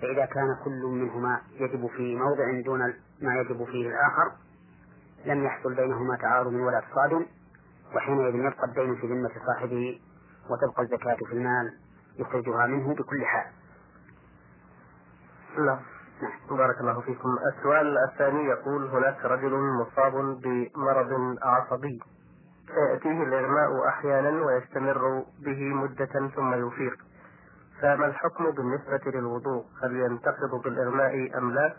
فإذا كان كل منهما يجب في موضع دون ما يجب فيه الآخر لم يحصل بينهما تعارض ولا تصادم وحينئذ يبقى الدين في ذمة صاحبه وتبقى الزكاة في المال يخرجها منه بكل حال. نعم بارك الله فيكم. السؤال الثاني يقول هناك رجل مصاب بمرض عصبي. فيأتيه الإغماء أحيانا ويستمر به مدة ثم يفيق. فما الحكم بالنسبة للوضوء؟ هل ينتقض بالإغماء أم لا؟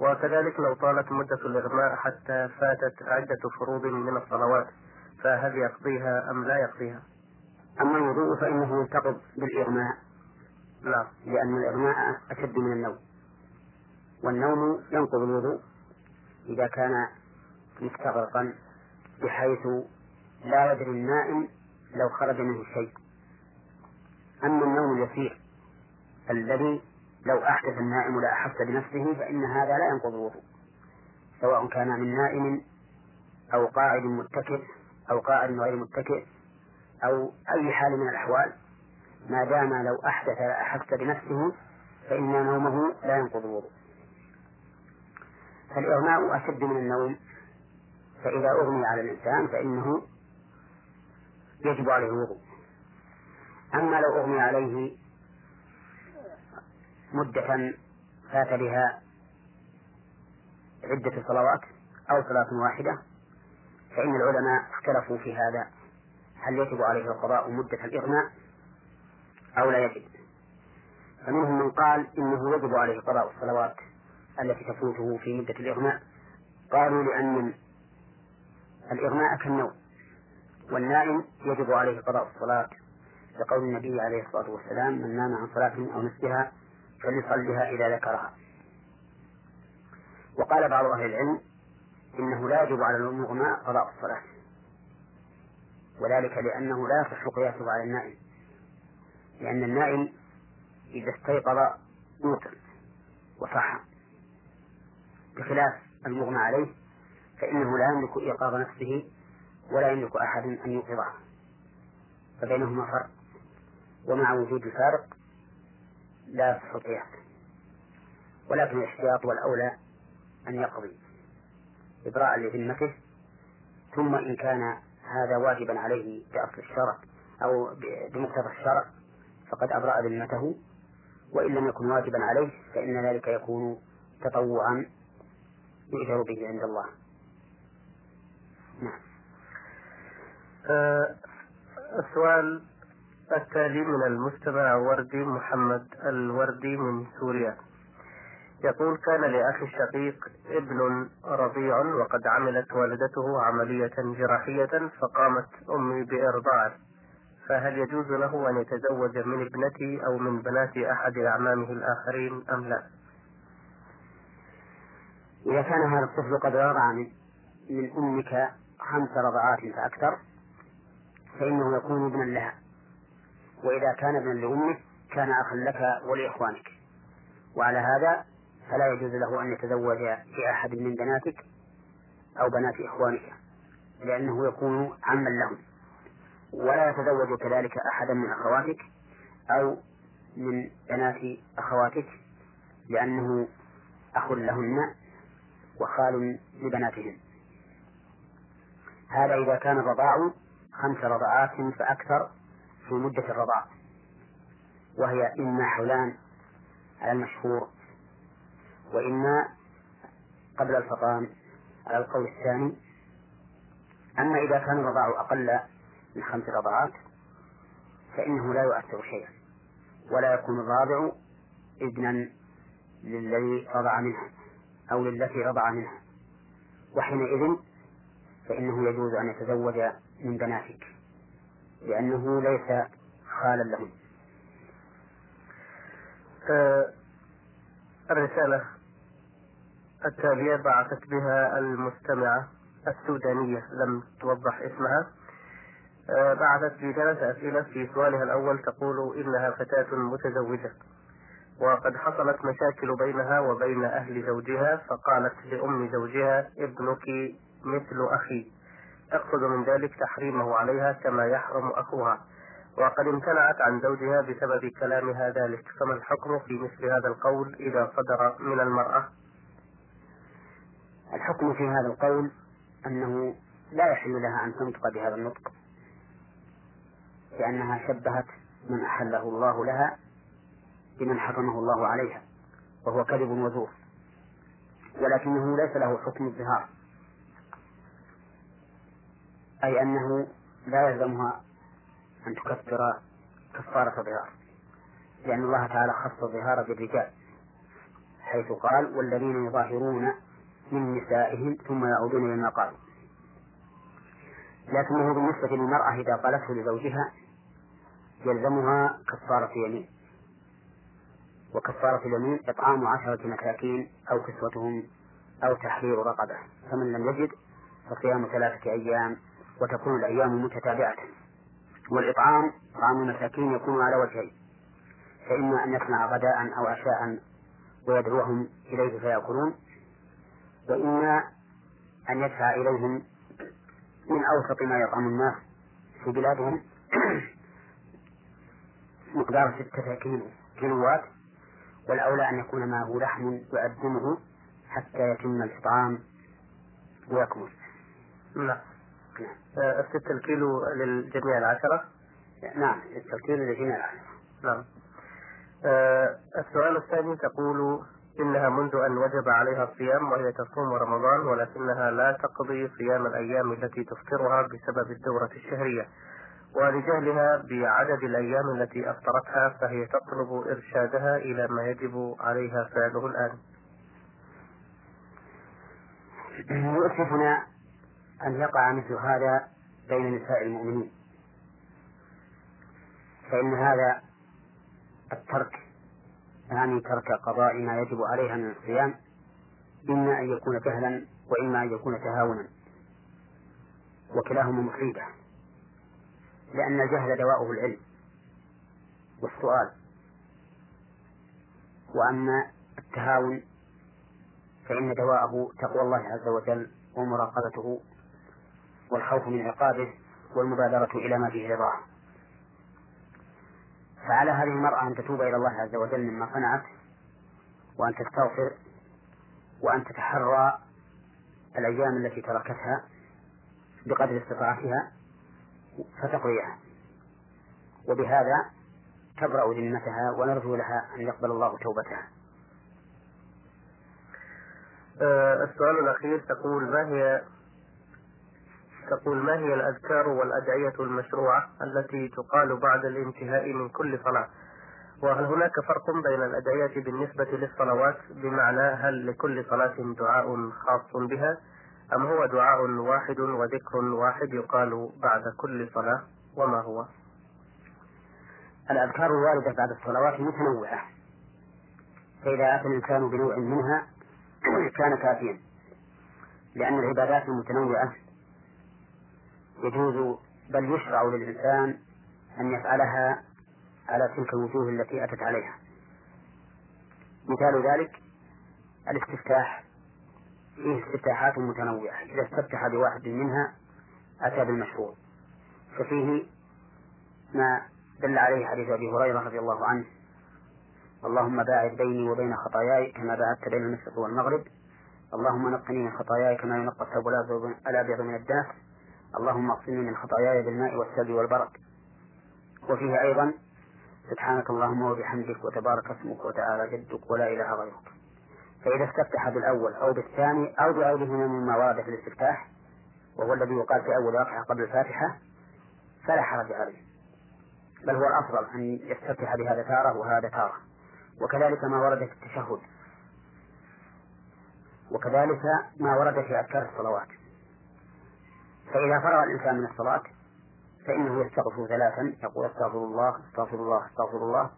وكذلك لو طالت مدة الإغماء حتى فاتت عدة فروض من الصلوات فهل يقضيها أم لا يقضيها؟ أما الوضوء فإنه ينتقض بالإغماء. لا لأن الإغماء أشد من النوم. والنوم ينقض الوضوء إذا كان مستغرقا بحيث لا يدري النائم لو خرج منه شيء. أما النوم اليسير الذي لو أحدث النائم لا أحس بنفسه فإن هذا لا ينقض الوضوء. سواء كان من نائم أو قاعد متكئ أو قاعد غير متكئ أو أي حال من الأحوال ما دام لو أحدث أحس بنفسه فإن نومه لا ينقض الوضوء. فالإغماء أشد من النوم. فإذا أغمي على الإنسان فإنه يجب عليه الوضوء. أما لو أغمي عليه مدة فات بها عدة صلوات أو صلاة واحدة فإن العلماء اختلفوا في هذا. هل يجب عليه القضاء مدة الإغماء أو لا يجب؟ فمنهم من قال إنه يجب عليه قضاء الصلوات. التي تفوته في مدة الإغماء. قالوا لأن الإغماء كالنوم والنائم يجب عليه قضاء الصلاة. لقول النبي عليه الصلاة والسلام من نام عن صلاة أو نسيها فليصلها إذا ذكرها. وقال بعض أهل العلم إنه لا يجب على المغمى قضاء الصلاة. وذلك لأنه لا يصح قياسه على النائم. لأن النائم إذا استيقظ يوقظ وصح بخلاف المغمى عليه فإنه لا يملك إيقاظ نفسه ولا يملك أحد أن يوقظه. فبينهما فرق ومع وجود الفارق لا القياس ولكن الاحتياط والأولى أن يقضي إبراء لذمته ثم إن كان هذا واجبا عليه بأصل الشرع أو بمقتضى الشرع فقد أبرأ ذمته وإن لم يكن واجبا عليه فإن ذلك يكون تطوعا يؤجر به عند الله. نعم. آه السؤال التالي من المستمع وردي محمد الوردي من سوريا. يقول كان لأخي الشقيق ابن رضيع وقد عملت والدته عملية جراحية فقامت أمي بإرضاعه فهل يجوز له أن يتزوج من ابنتي أو من بنات أحد أعمامه الآخرين أم لا؟ إذا كان هذا الطفل قد رضع من من أمك خمس رضعات فأكثر فإنه يكون ابنا لها. وإذا كان ابنا لأمك كان أخا لك ولإخوانك. وعلى هذا فلا يجوز له أن يتزوج بأحد من بناتك أو بنات إخوانك لأنه يكون عما لهم. ولا يتزوج كذلك أحدا من أخواتك أو من بنات أخواتك لأنه أخ لهن وخال لبناتهن هذا إذا كان الرضاع خمس رضعات فأكثر في مدة الرضاع. وهي إما حولان على المشهور وإما قبل الفطام على القول الثاني. أما إذا كان الرضاع أقل من خمس رضعات فإنه لا يؤثر شيئا ولا يكون الرابع ابنا للذي رضع منها. أو للتي رضع منها. وحينئذ فإنه يجوز أن يتزوج من بناتك لأنه ليس خالا لهم. آه الرسالة التالية بعثت بها المستمعة السودانية لم توضح اسمها. آه بعثت بثلاث أسئلة في سؤالها الأول تقول إنها فتاة متزوجة. وقد حصلت مشاكل بينها وبين أهل زوجها فقالت لأم زوجها ابنك مثل أخي تقصد من ذلك تحريمه عليها كما يحرم أخوها وقد امتنعت عن زوجها بسبب كلامها ذلك فما الحكم في مثل هذا القول إذا صدر من المرأة؟ الحكم في هذا القول أنه لا يحل لها أن تنطق بهذا النطق لأنها شبهت من أحله الله لها بمن حرمه الله عليها وهو كذب وزور ولكنه ليس له حكم الظهار أي أنه لا يلزمها أن تكفر كفارة ظهار لأن الله تعالى خص الظهار بالرجال حيث قال والذين يظاهرون من نسائهم ثم يعودون لما قالوا لكنه بالنسبة للمرأة إذا قالته لزوجها يلزمها كفارة يمين. وكفارة اليمين إطعام عشرة مساكين أو كسوتهم أو تحرير رقبة. فمن لم يجد فصيام ثلاثة أيام وتكون الأيام متتابعة. والإطعام طعام المساكين يكون على وجهين. فإما أن يصنع غداء أو عشاء ويدعوهم إليه فيأكلون. وإما أن يدفع إليهم من أوسط ما يطعم الناس في بلادهم. مقدار ستة كيلو كيلوات. والأولى أن يكون معه لحم يقدمه حتى يتم الإطعام ويكمل. نعم. آه، الستة الكيلو للجميع العشرة؟ نعم ستة الكيلو للجميع العشرة. نعم. آه السؤال الثاني تقول إنها منذ أن وجب عليها الصيام وهي تصوم رمضان ولكنها لا تقضي صيام الأيام التي تفطرها بسبب الدورة الشهرية ولجهلها بعدد الأيام التي أفطرتها فهي تطلب إرشادها إلى ما يجب عليها فعله الآن. يؤسفنا أن يقع مثل هذا بين نساء المؤمنين فإن هذا الترك يعني ترك قضاء ما يجب عليها من الصيام إما أن يكون جهلا وإما أن يكون تهاونا وكلاهما مصيبة لأن الجهل دواؤه العلم والسؤال. وأما التهاون فإن دواءه تقوى الله عز وجل ومراقبته والخوف من عقابه والمبادرة إلى ما فيه رضاه. فعلى هذه المرأة أن تتوب إلى الله عز وجل مما صنعت وأن تستغفر وأن تتحرى الأيام التي تركتها بقدر استطاعتها فتقضيها وبهذا تبرأ ذمتها ونرجو لها أن يقبل الله توبتها. آه، السؤال الأخير تقول ما هي تقول ما هي الأذكار والأدعية المشروعة التي تقال بعد الانتهاء من كل صلاة؟ وهل هناك فرق بين الأدعية بالنسبة للصلوات بمعنى هل لكل صلاة دعاء خاص بها أم هو دعاء واحد وذكر واحد يقال بعد كل صلاة وما هو؟ الأذكار الواردة بعد الصلوات متنوعة. فإذا أتى الإنسان بنوع منها كان كافيا لأن العبادات المتنوعة يجوز بل يشرع للإنسان أن يفعلها على تلك الوجوه التي أتت عليها. مثال ذلك الاستفتاح. فيه استفتاحات متنوعة. إذا استفتح بواحد منها أتى بالمشروع. ففيه ما دل عليه حديث أبي هريرة رضي الله عنه. اللهم باعد بيني وبين خطاياي كما باعدت بين المشرق والمغرب. اللهم نقني من خطاياي كما ينقى الثوب الأبيض من الدنس اللهم اغسلني من خطاياي بالماء والثلج والبرد. وفيه أيضا سبحانك اللهم وبحمدك وتبارك اسمك وتعالى جدك ولا إله غيرك. فإذا استفتح بالأول أو بالثاني أو بغيرهما مما ورد في الاستفتاح وهو الذي يقال في أول ركعة قبل الفاتحة فلا حرج عليه. بل هو الأفضل أن يستفتح بهذا تارة وهذا تارة. وكذلك ما ورد في التشهد. وكذلك ما ورد في أذكار الصلوات. فإذا فرغ الإنسان من الصلاة فإنه يستغفر ثلاثا يقول استغفر الله استغفر الله استغفر الله.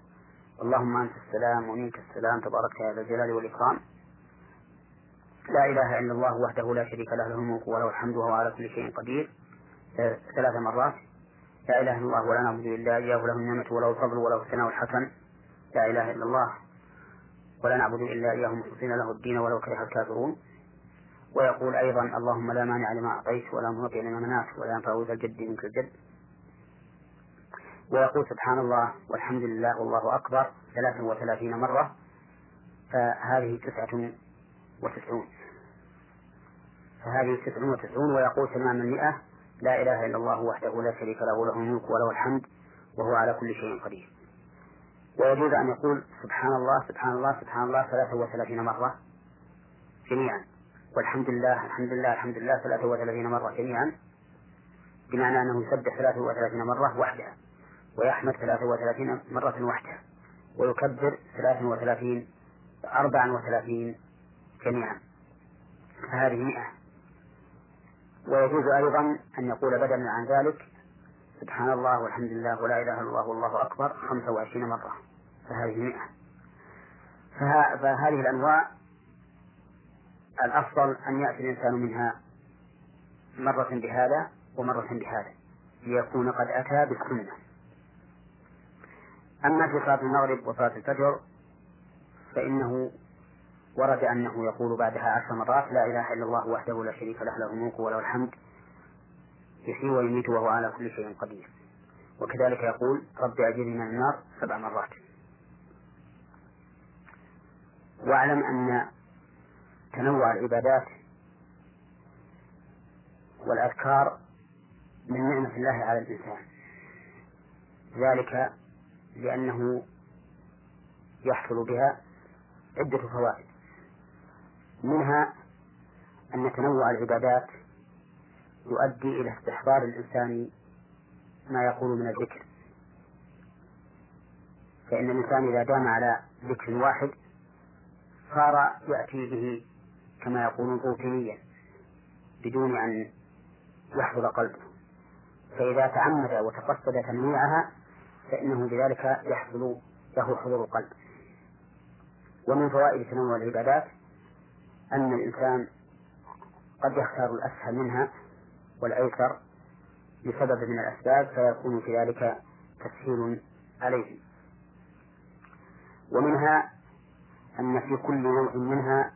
اللهم أنت السلام ومنك السلام تبارك يا ذا الجلال والإكرام. لا إله إلا الله وحده لا شريك له له الملك وله الحمد وهو على كل شيء قدير. ثلاث مرات. لا إله إلا الله ولا نعبد إلا إياه له النعمة وله الفضل وله الثناء الحسن. لا إله إلا الله ولا نعبد إلا إياه مخلصين له الدين ولو كره الكافرون. ويقول أيضا اللهم لا مانع لما أعطيت ولا معطي لما منعت ولا ينفع ذا الجد منك الجد. ويقول سبحان الله والحمد لله والله أكبر ثلاثا وثلاثين مرة. فهذه تسعة وتسعون. فهذه تسع وتسعون ويقول تمام المئة لا إله إلا الله وحده لا شريك له له الملك وله الحمد وهو على كل شيء قدير. ويجوز أن يقول سبحان الله سبحان الله سبحان الله ثلاثة وثلاثين مرة جميعا. والحمد لله الحمد لله الحمد لله ثلاثة وثلاثين مرة جميعا. بمعنى أنه يسبح ثلاثة وثلاثين مرة وحدها ويحمد ثلاثة وثلاثين مرة وحدها ويكبر ثلاثة وثلاثين أربعا وثلاثين جميعا. فهذه مئة. ويجوز أيضا أن يقول بدلا عن ذلك سبحان الله والحمد لله ولا إله إلا الله والله أكبر خمسة وعشرين مرة فهذه مئة. فهذه الأنواع الأفضل أن يأتي الإنسان منها مرة بهذا ومرة بهذا ليكون قد أتى بالسنة. أما في صلاة المغرب وصلاة الفجر فإنه ورد أنه يقول بعدها عشر مرات لا إله إلا الله وحده لا شريك له له الملك وله الحمد. يحيي ويميت وهو على كل شيء قدير. وكذلك يقول رب أجرني من النار سبع مرات. واعلم أن تنوع العبادات والأذكار من نعمة الله على الإنسان. ذلك لأنه يحصل بها عدة فوائد. منها أن تنوع العبادات يؤدي إلى استحضار الإنسان ما يقول من الذكر. فإن الإنسان إذا دام على ذكر واحد صار يأتي به كما يقولون روتينيا بدون أن يحضر قلبه. فإذا تعمد وتقصد تنويعها فإنه بذلك يحصل له حضور القلب. ومن فوائد تنوع العبادات أن الإنسان قد يختار الأسهل منها والأيسر لسبب من الأسباب فيكون في ذلك تسهيل عليه. ومنها أن في كل نوع منها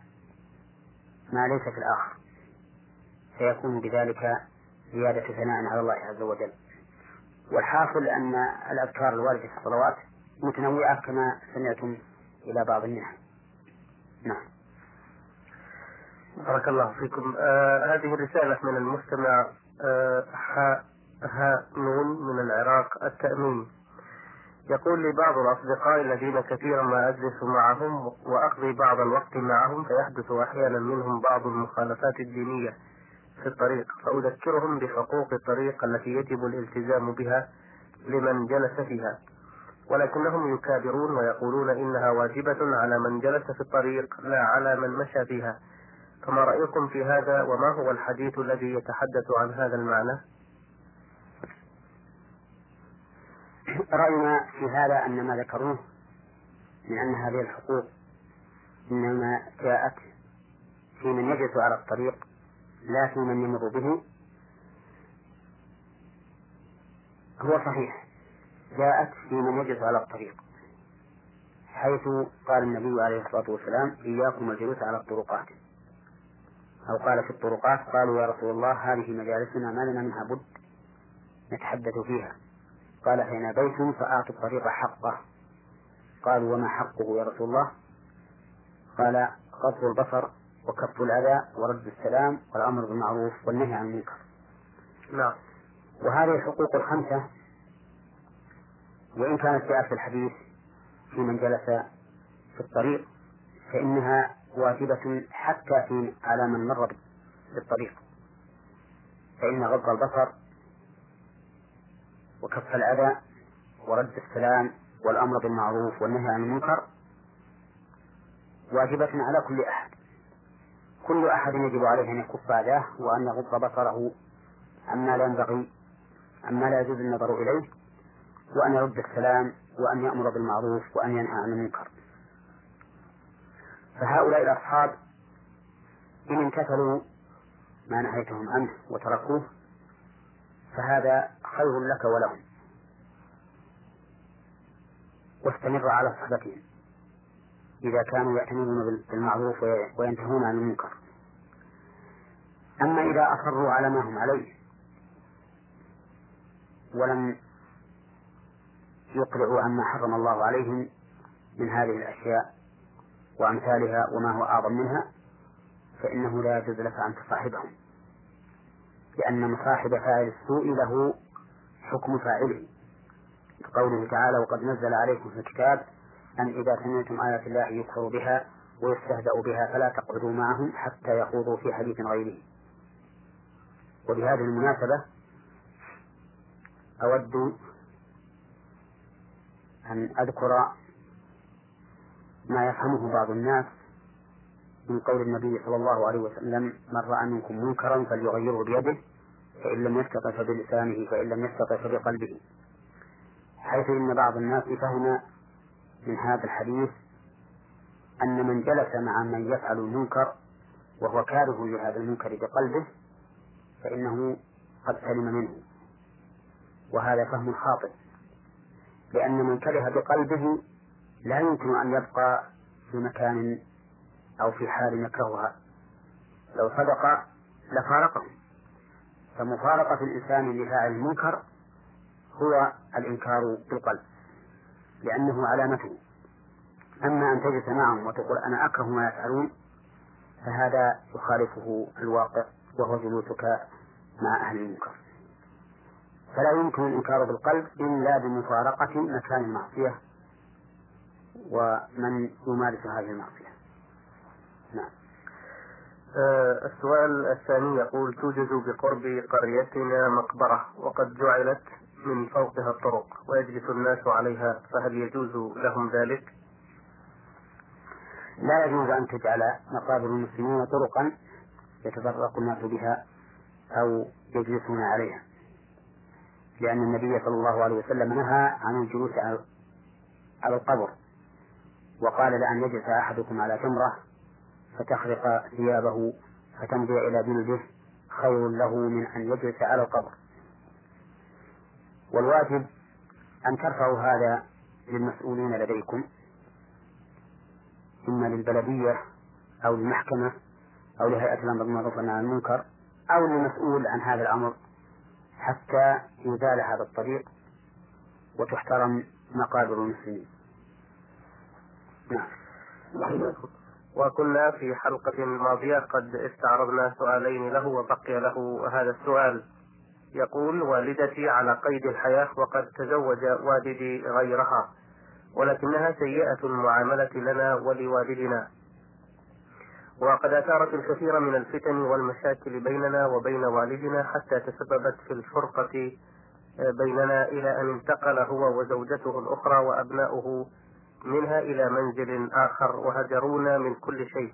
ما ليس في الآخر فيكون بذلك زيادة ثناء على الله عز وجل. والحاصل أن الأذكار الواردة في الصلوات متنوعة كما سمعتم إلى بعض منها. نعم. بارك الله فيكم. آه هذه الرسالة من المستمع آه ها نون من العراق التأمين. يقول لي بعض الأصدقاء الذين كثيرا ما أجلس معهم وأقضي بعض الوقت معهم فيحدث أحيانا منهم بعض المخالفات الدينية في الطريق فأذكرهم بحقوق الطريق التي يجب الالتزام بها لمن جلس فيها. ولكنهم يكابرون ويقولون إنها واجبة على من جلس في الطريق لا على من مشى فيها. فما رأيكم في هذا وما هو الحديث الذي يتحدث عن هذا المعنى؟ رأينا في هذا أن ما ذكروه من أن هذه الحقوق إنما جاءت في من يجلس على الطريق لا في من يمر به. هو صحيح جاءت في من يجلس على الطريق حيث قال النبي عليه الصلاة والسلام إياكم الجلوس على الطرقات. أو قال في الطرقات قالوا يا رسول الله هذه مجالسنا ما لنا منها بد نتحدث فيها. قال حين بيت فأعطوا الطريق حقه. قالوا وما حقه يا رسول الله؟ قال غض البصر وكف الأذى ورد السلام والأمر بالمعروف والنهي عن المنكر. نعم. وهذه الحقوق الخمسة وإن كانت في الحديث في من جلس في الطريق فإنها واجبة حتى في على من مر بالطريق. فإن غض البصر وكف الأذى ورد السلام والأمر بالمعروف والنهي عن المنكر واجبة على كل أحد. كل أحد يجب عليه أن يكف أذاه وأن يغض بصره عما لا ينبغي عما لا يجوز النظر إليه وأن يرد السلام وأن يأمر بالمعروف وأن ينهى عن المنكر. فهؤلاء الأصحاب إن امتثلوا ما نهيتهم عنه وتركوه فهذا خير لك ولهم. واستمر على صحبتهم. إذا كانوا يأتمرون بالمعروف وينتهون عن المنكر. أما إذا أصروا على ما هم عليه ولم يقلعوا عما حرم الله عليهم من هذه الأشياء وأمثالها وما هو أعظم منها فإنه لا يجوز لك أن تصاحبهم لأن مصاحب فاعل السوء له حكم فاعله. قوله تعالى وقد نزل عليكم في الكتاب أن إذا سمعتم آيات الله يكفر بها ويستهزأ بها فلا تقعدوا معهم حتى يخوضوا في حديث غيره. وبهذه المناسبة أود أن أذكر ما يفهمه بعض الناس من قول النبي صلى الله عليه وسلم من رأى منكم منكرا فليغيره بيده فإن لم يستطع فبلسانه فإن لم يستطع فبقلبه. حيث إن بعض الناس فهم من هذا الحديث أن من جلس مع من يفعل المنكر وهو كاره لهذا المنكر بقلبه فإنه قد سلم منه. وهذا فهم خاطئ لأن من كره بقلبه لا يمكن أن يبقى في مكان أو في حال يكرهها. لو صدق لفارقه. فمفارقة الإنسان لفاعل المنكر هو الإنكار بالقلب لأنه علامته. أما أن تجلس معهم وتقول أنا أكره ما يفعلون فهذا يخالفه الواقع وهو جلوسك مع أهل المنكر. فلا يمكن الإنكار بالقلب إلا بمفارقة مكان المعصية ومن يمارس هذه المعصية. نعم. آه السؤال الثاني يقول توجد بقرب قريتنا مقبرة وقد جعلت من فوقها الطرق ويجلس الناس عليها فهل يجوز لهم ذلك؟ لا يجوز أن تجعل مقابر المسلمين طرقا يتفرق الناس بها أو يجلسون عليها. لأن النبي صلى الله عليه وسلم نهى عن الجلوس على القبر. وقال لأن يجلس أحدكم على تمرة فتخرق ثيابه فتمضي إلى جلده خير له من أن يجلس على القبر. والواجب أن ترفعوا هذا للمسؤولين لديكم إما للبلدية أو للمحكمة أو لهيئة الأمر بالمعروف عن المنكر أو للمسؤول عن هذا الأمر حتى يزال هذا الطريق وتحترم مقابر المسلمين. نعم. وكنا في حلقة ماضية قد استعرضنا سؤالين له وبقي له هذا السؤال. يقول والدتي على قيد الحياة وقد تزوج والدي غيرها ولكنها سيئة المعاملة لنا ولوالدنا. وقد أثارت الكثير من الفتن والمشاكل بيننا وبين والدنا حتى تسببت في الفرقة بيننا إلى أن انتقل هو وزوجته الأخرى وأبناؤه منها إلى منزل آخر وهجرونا من كل شيء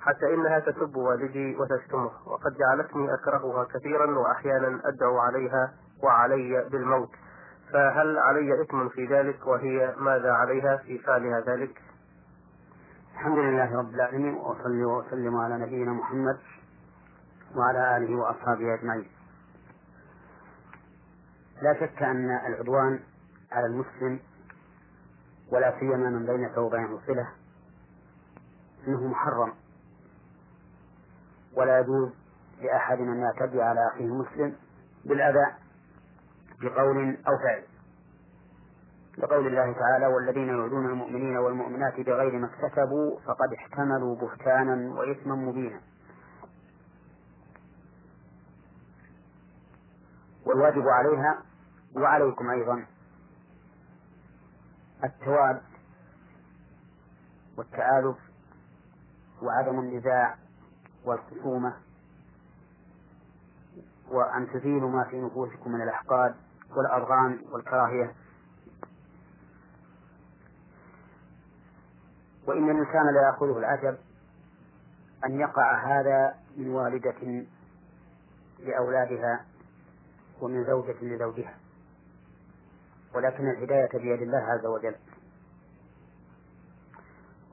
حتى إنها تسب والدي وتشتمه وقد جعلتني أكرهها كثيرا وأحيانا أدعو عليها وعلي بالموت. فهل علي إثم في ذلك؟ وهي ماذا عليها في فعلها ذلك؟ الحمد لله رب العالمين وأصلي وأسلم على نبينا محمد وعلى آله وأصحابه أجمعين. لا شك أن العدوان على المسلم ولا سيما من بينك وبينه صلة إنه محرم. ولا يجوز لأحد أن يعتدي على أخيه المسلم بالأذى بقول أو فعل. لقول الله تعالى والذين يؤذون المؤمنين والمؤمنات بغير ما اكتسبوا فقد احتملوا بهتانا وإثما مبينا. والواجب عليها وعليكم أيضا التواد والتآلف وعدم النزاع والخصومة وأن تزيلوا ما في نفوسكم من الأحقاد والأضغان والكراهية. وإن الإنسان لا يأخذه العجب أن يقع هذا من والدة لأولادها ومن زوجة لزوجها. ولكن الهداية بيد الله عز وجل.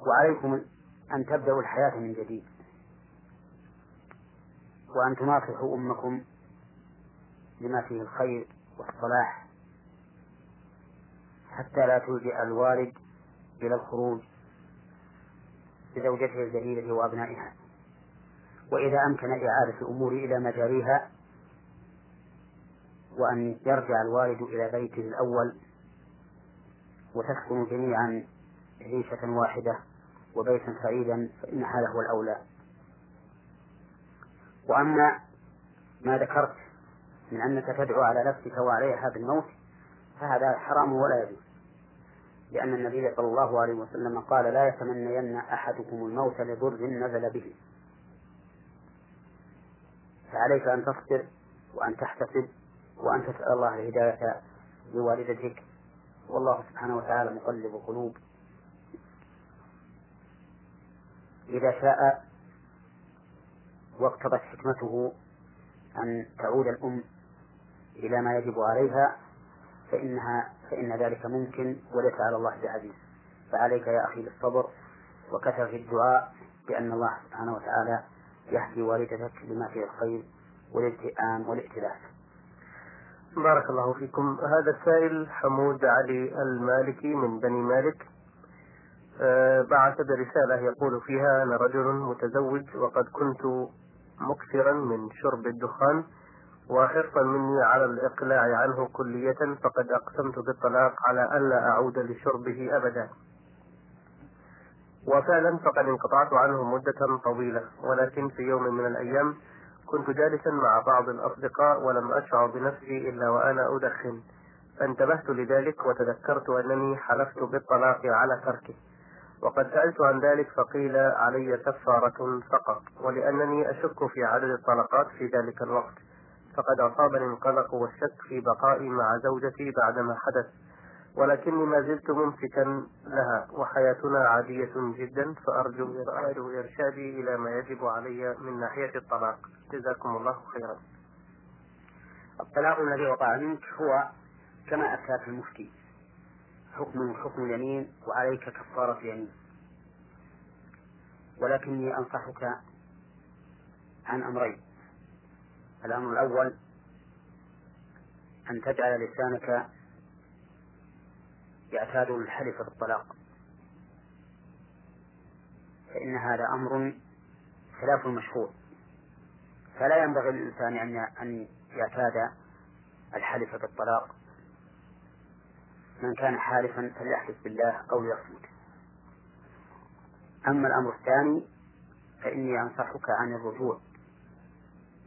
وعليكم أن تبدأوا الحياة من جديد. وأن تناصحوا أمكم بما فيه الخير والصلاح حتى لا تلجئ الوالد إلى الخروج بزوجته الجديدة وأبنائها. وإذا أمكن إعادة الأمور إلى مجاريها وأن يرجع الوالد إلى بيته الأول وتسكنوا جميعا عيشة واحدة وبيتا سعيدا فإن هذا هو الأولى. وأما ما ذكرت من أنك تدعو على نفسك وعليها بالموت فهذا حرام ولا يجوز. لأن النبي صلى الله عليه وسلم قال لا يتمنين أحدكم الموت لضر نزل به. فعليك أن تصبر وأن تحتسب وأن تسأل الله الهداية لوالدتك. والله سبحانه وتعالى مقلب القلوب. إذا شاء واقتضت حكمته أن تعود الأم إلى ما يجب عليها فإنها فإن ذلك ممكن وليس على الله بعزيز. فعليك يا أخي بالصبر وكثر في الدعاء بأن الله سبحانه وتعالى يهدي والدتك بما فيه الخير والالتئام والائتلاف. بارك الله فيكم. هذا السائل حمود علي المالكي من بني مالك. أه بعث برسالة يقول فيها أنا رجل متزوج وقد كنت مكثرا من شرب الدخان وحرصا مني على الإقلاع عنه كلية فقد أقسمت بالطلاق على ألا أعود لشربه أبدا. وفعلا فقد انقطعت عنه مدة طويلة ولكن في يوم من الأيام كنت جالسا مع بعض الأصدقاء ولم أشعر بنفسي إلا وأنا أدخن. فانتبهت لذلك وتذكرت أنني حلفت بالطلاق على تركه. وقد سألت عن ذلك فقيل علي كفارة فقط ولأنني أشك في عدد الطلقات في ذلك الوقت. فقد أصابني القلق والشك في بقائي مع زوجتي بعدما حدث. ولكني ما زلت ممسكا لها وحياتنا عادية جدا فأرجو أرجو إرشادي إلى ما يجب علي من ناحية الطلاق. جزاكم الله خيرا. الطلاق الذي وقع منك هو كما أفتاك المفتي. حكم حكم اليمين وعليك كفارة يمين ولكني أنصحك عن أمرين. الأمر الأول أن تجعل لسانك يعتاد الحلف بالطلاق. فإن هذا أمر خلاف المشهور فلا ينبغي للإنسان أن يعتاد الحلف بالطلاق. من كان حالفا فليحلف بالله أو ليصمت. أما الأمر الثاني فإني أنصحك عن الرجوع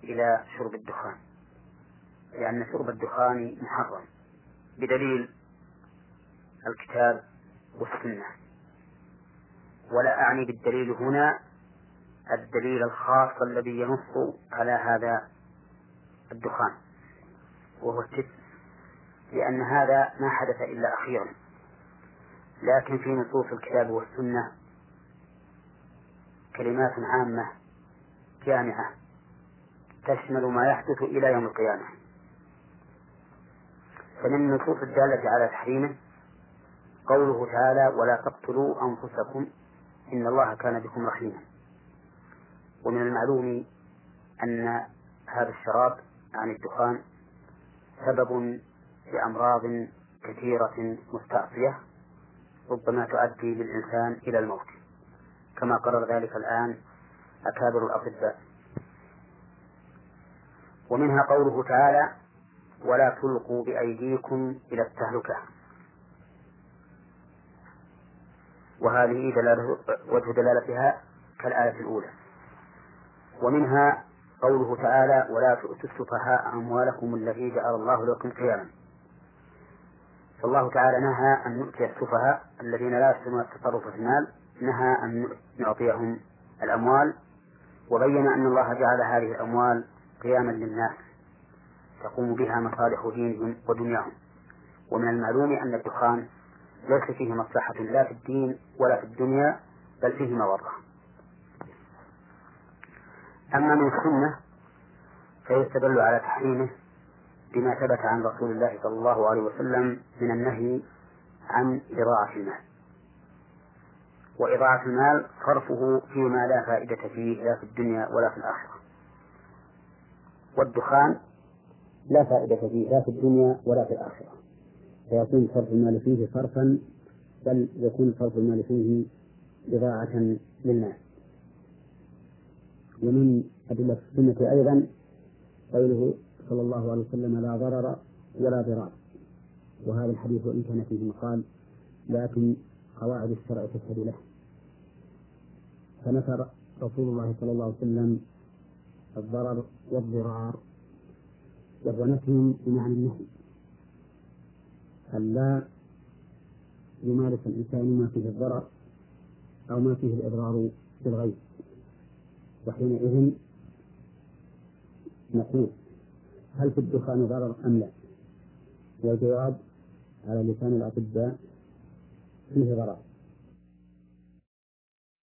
إلى شرب الدخان. لأن شرب الدخان محرم. بدليل الكتاب والسنة. ولا أعني بالدليل هنا الدليل الخاص الذي ينص على هذا الدخان وهو التب لأن هذا ما حدث إلا أخيرا. لكن في نصوص الكتاب والسنة كلمات عامة جامعة تشمل ما يحدث إلى يوم القيامة. فمن النصوص الدالة على تحريمه قوله تعالى ولا تقتلوا أنفسكم إن الله كان بكم رحيما. ومن المعلوم أن هذا الشراب عن الدخان سبب لأمراض كثيرة مستعصية ربما تؤدي بالإنسان إلى الموت. كما قرر ذلك الآن أكابر الأطباء. ومنها قوله تعالى ولا تلقوا بأيديكم إلى التهلكة. وهذه دلالة وجه دلالتها كالآية الأولى. ومنها قوله تعالى ولا تؤتوا السفهاء أموالكم التي جعل الله لكم قياما فالله تعالى نهى أن نؤتي السفهاء الذين لا يحسنون التصرف في المال نهى أن نعطيهم الأموال وبين أن الله جعل هذه الأموال قياما للناس تقوم بها مصالح دينهم ودنياهم. ومن المعلوم أن الدخان ليس فيه مصلحة لا في الدين ولا في الدنيا بل فيه مضرة. أما من السنة فيستدل على تحريمه بما ثبت عن رسول الله صلى الله عليه وسلم من النهي عن إضاعة المال. وإضاعة المال صرفه فيما لا فائدة فيه لا في الدنيا ولا في الآخرة. والدخان لا فائدة فيه لا في الدنيا ولا في الآخرة. فيكون صرف المال فيه صرفا بل يكون صرف المال فيه إضاعة للناس ومن أدلة السنة أيضا قوله صلى الله عليه وسلم لا ضرر ولا ضرار. وهذا الحديث وإن كان فيه مقال لكن قواعد الشرع تشهد له. فنفر رسول الله صلى الله عليه وسلم الضرر والضرار وهو بمعنى النهي. ألا يمارس الإنسان ما فيه الضرر أو ما فيه الإضرار بالغير وحينئذ نقول هل في الدخان ضرر أم لا؟ والجواب على لسان الأطباء فيه ضرر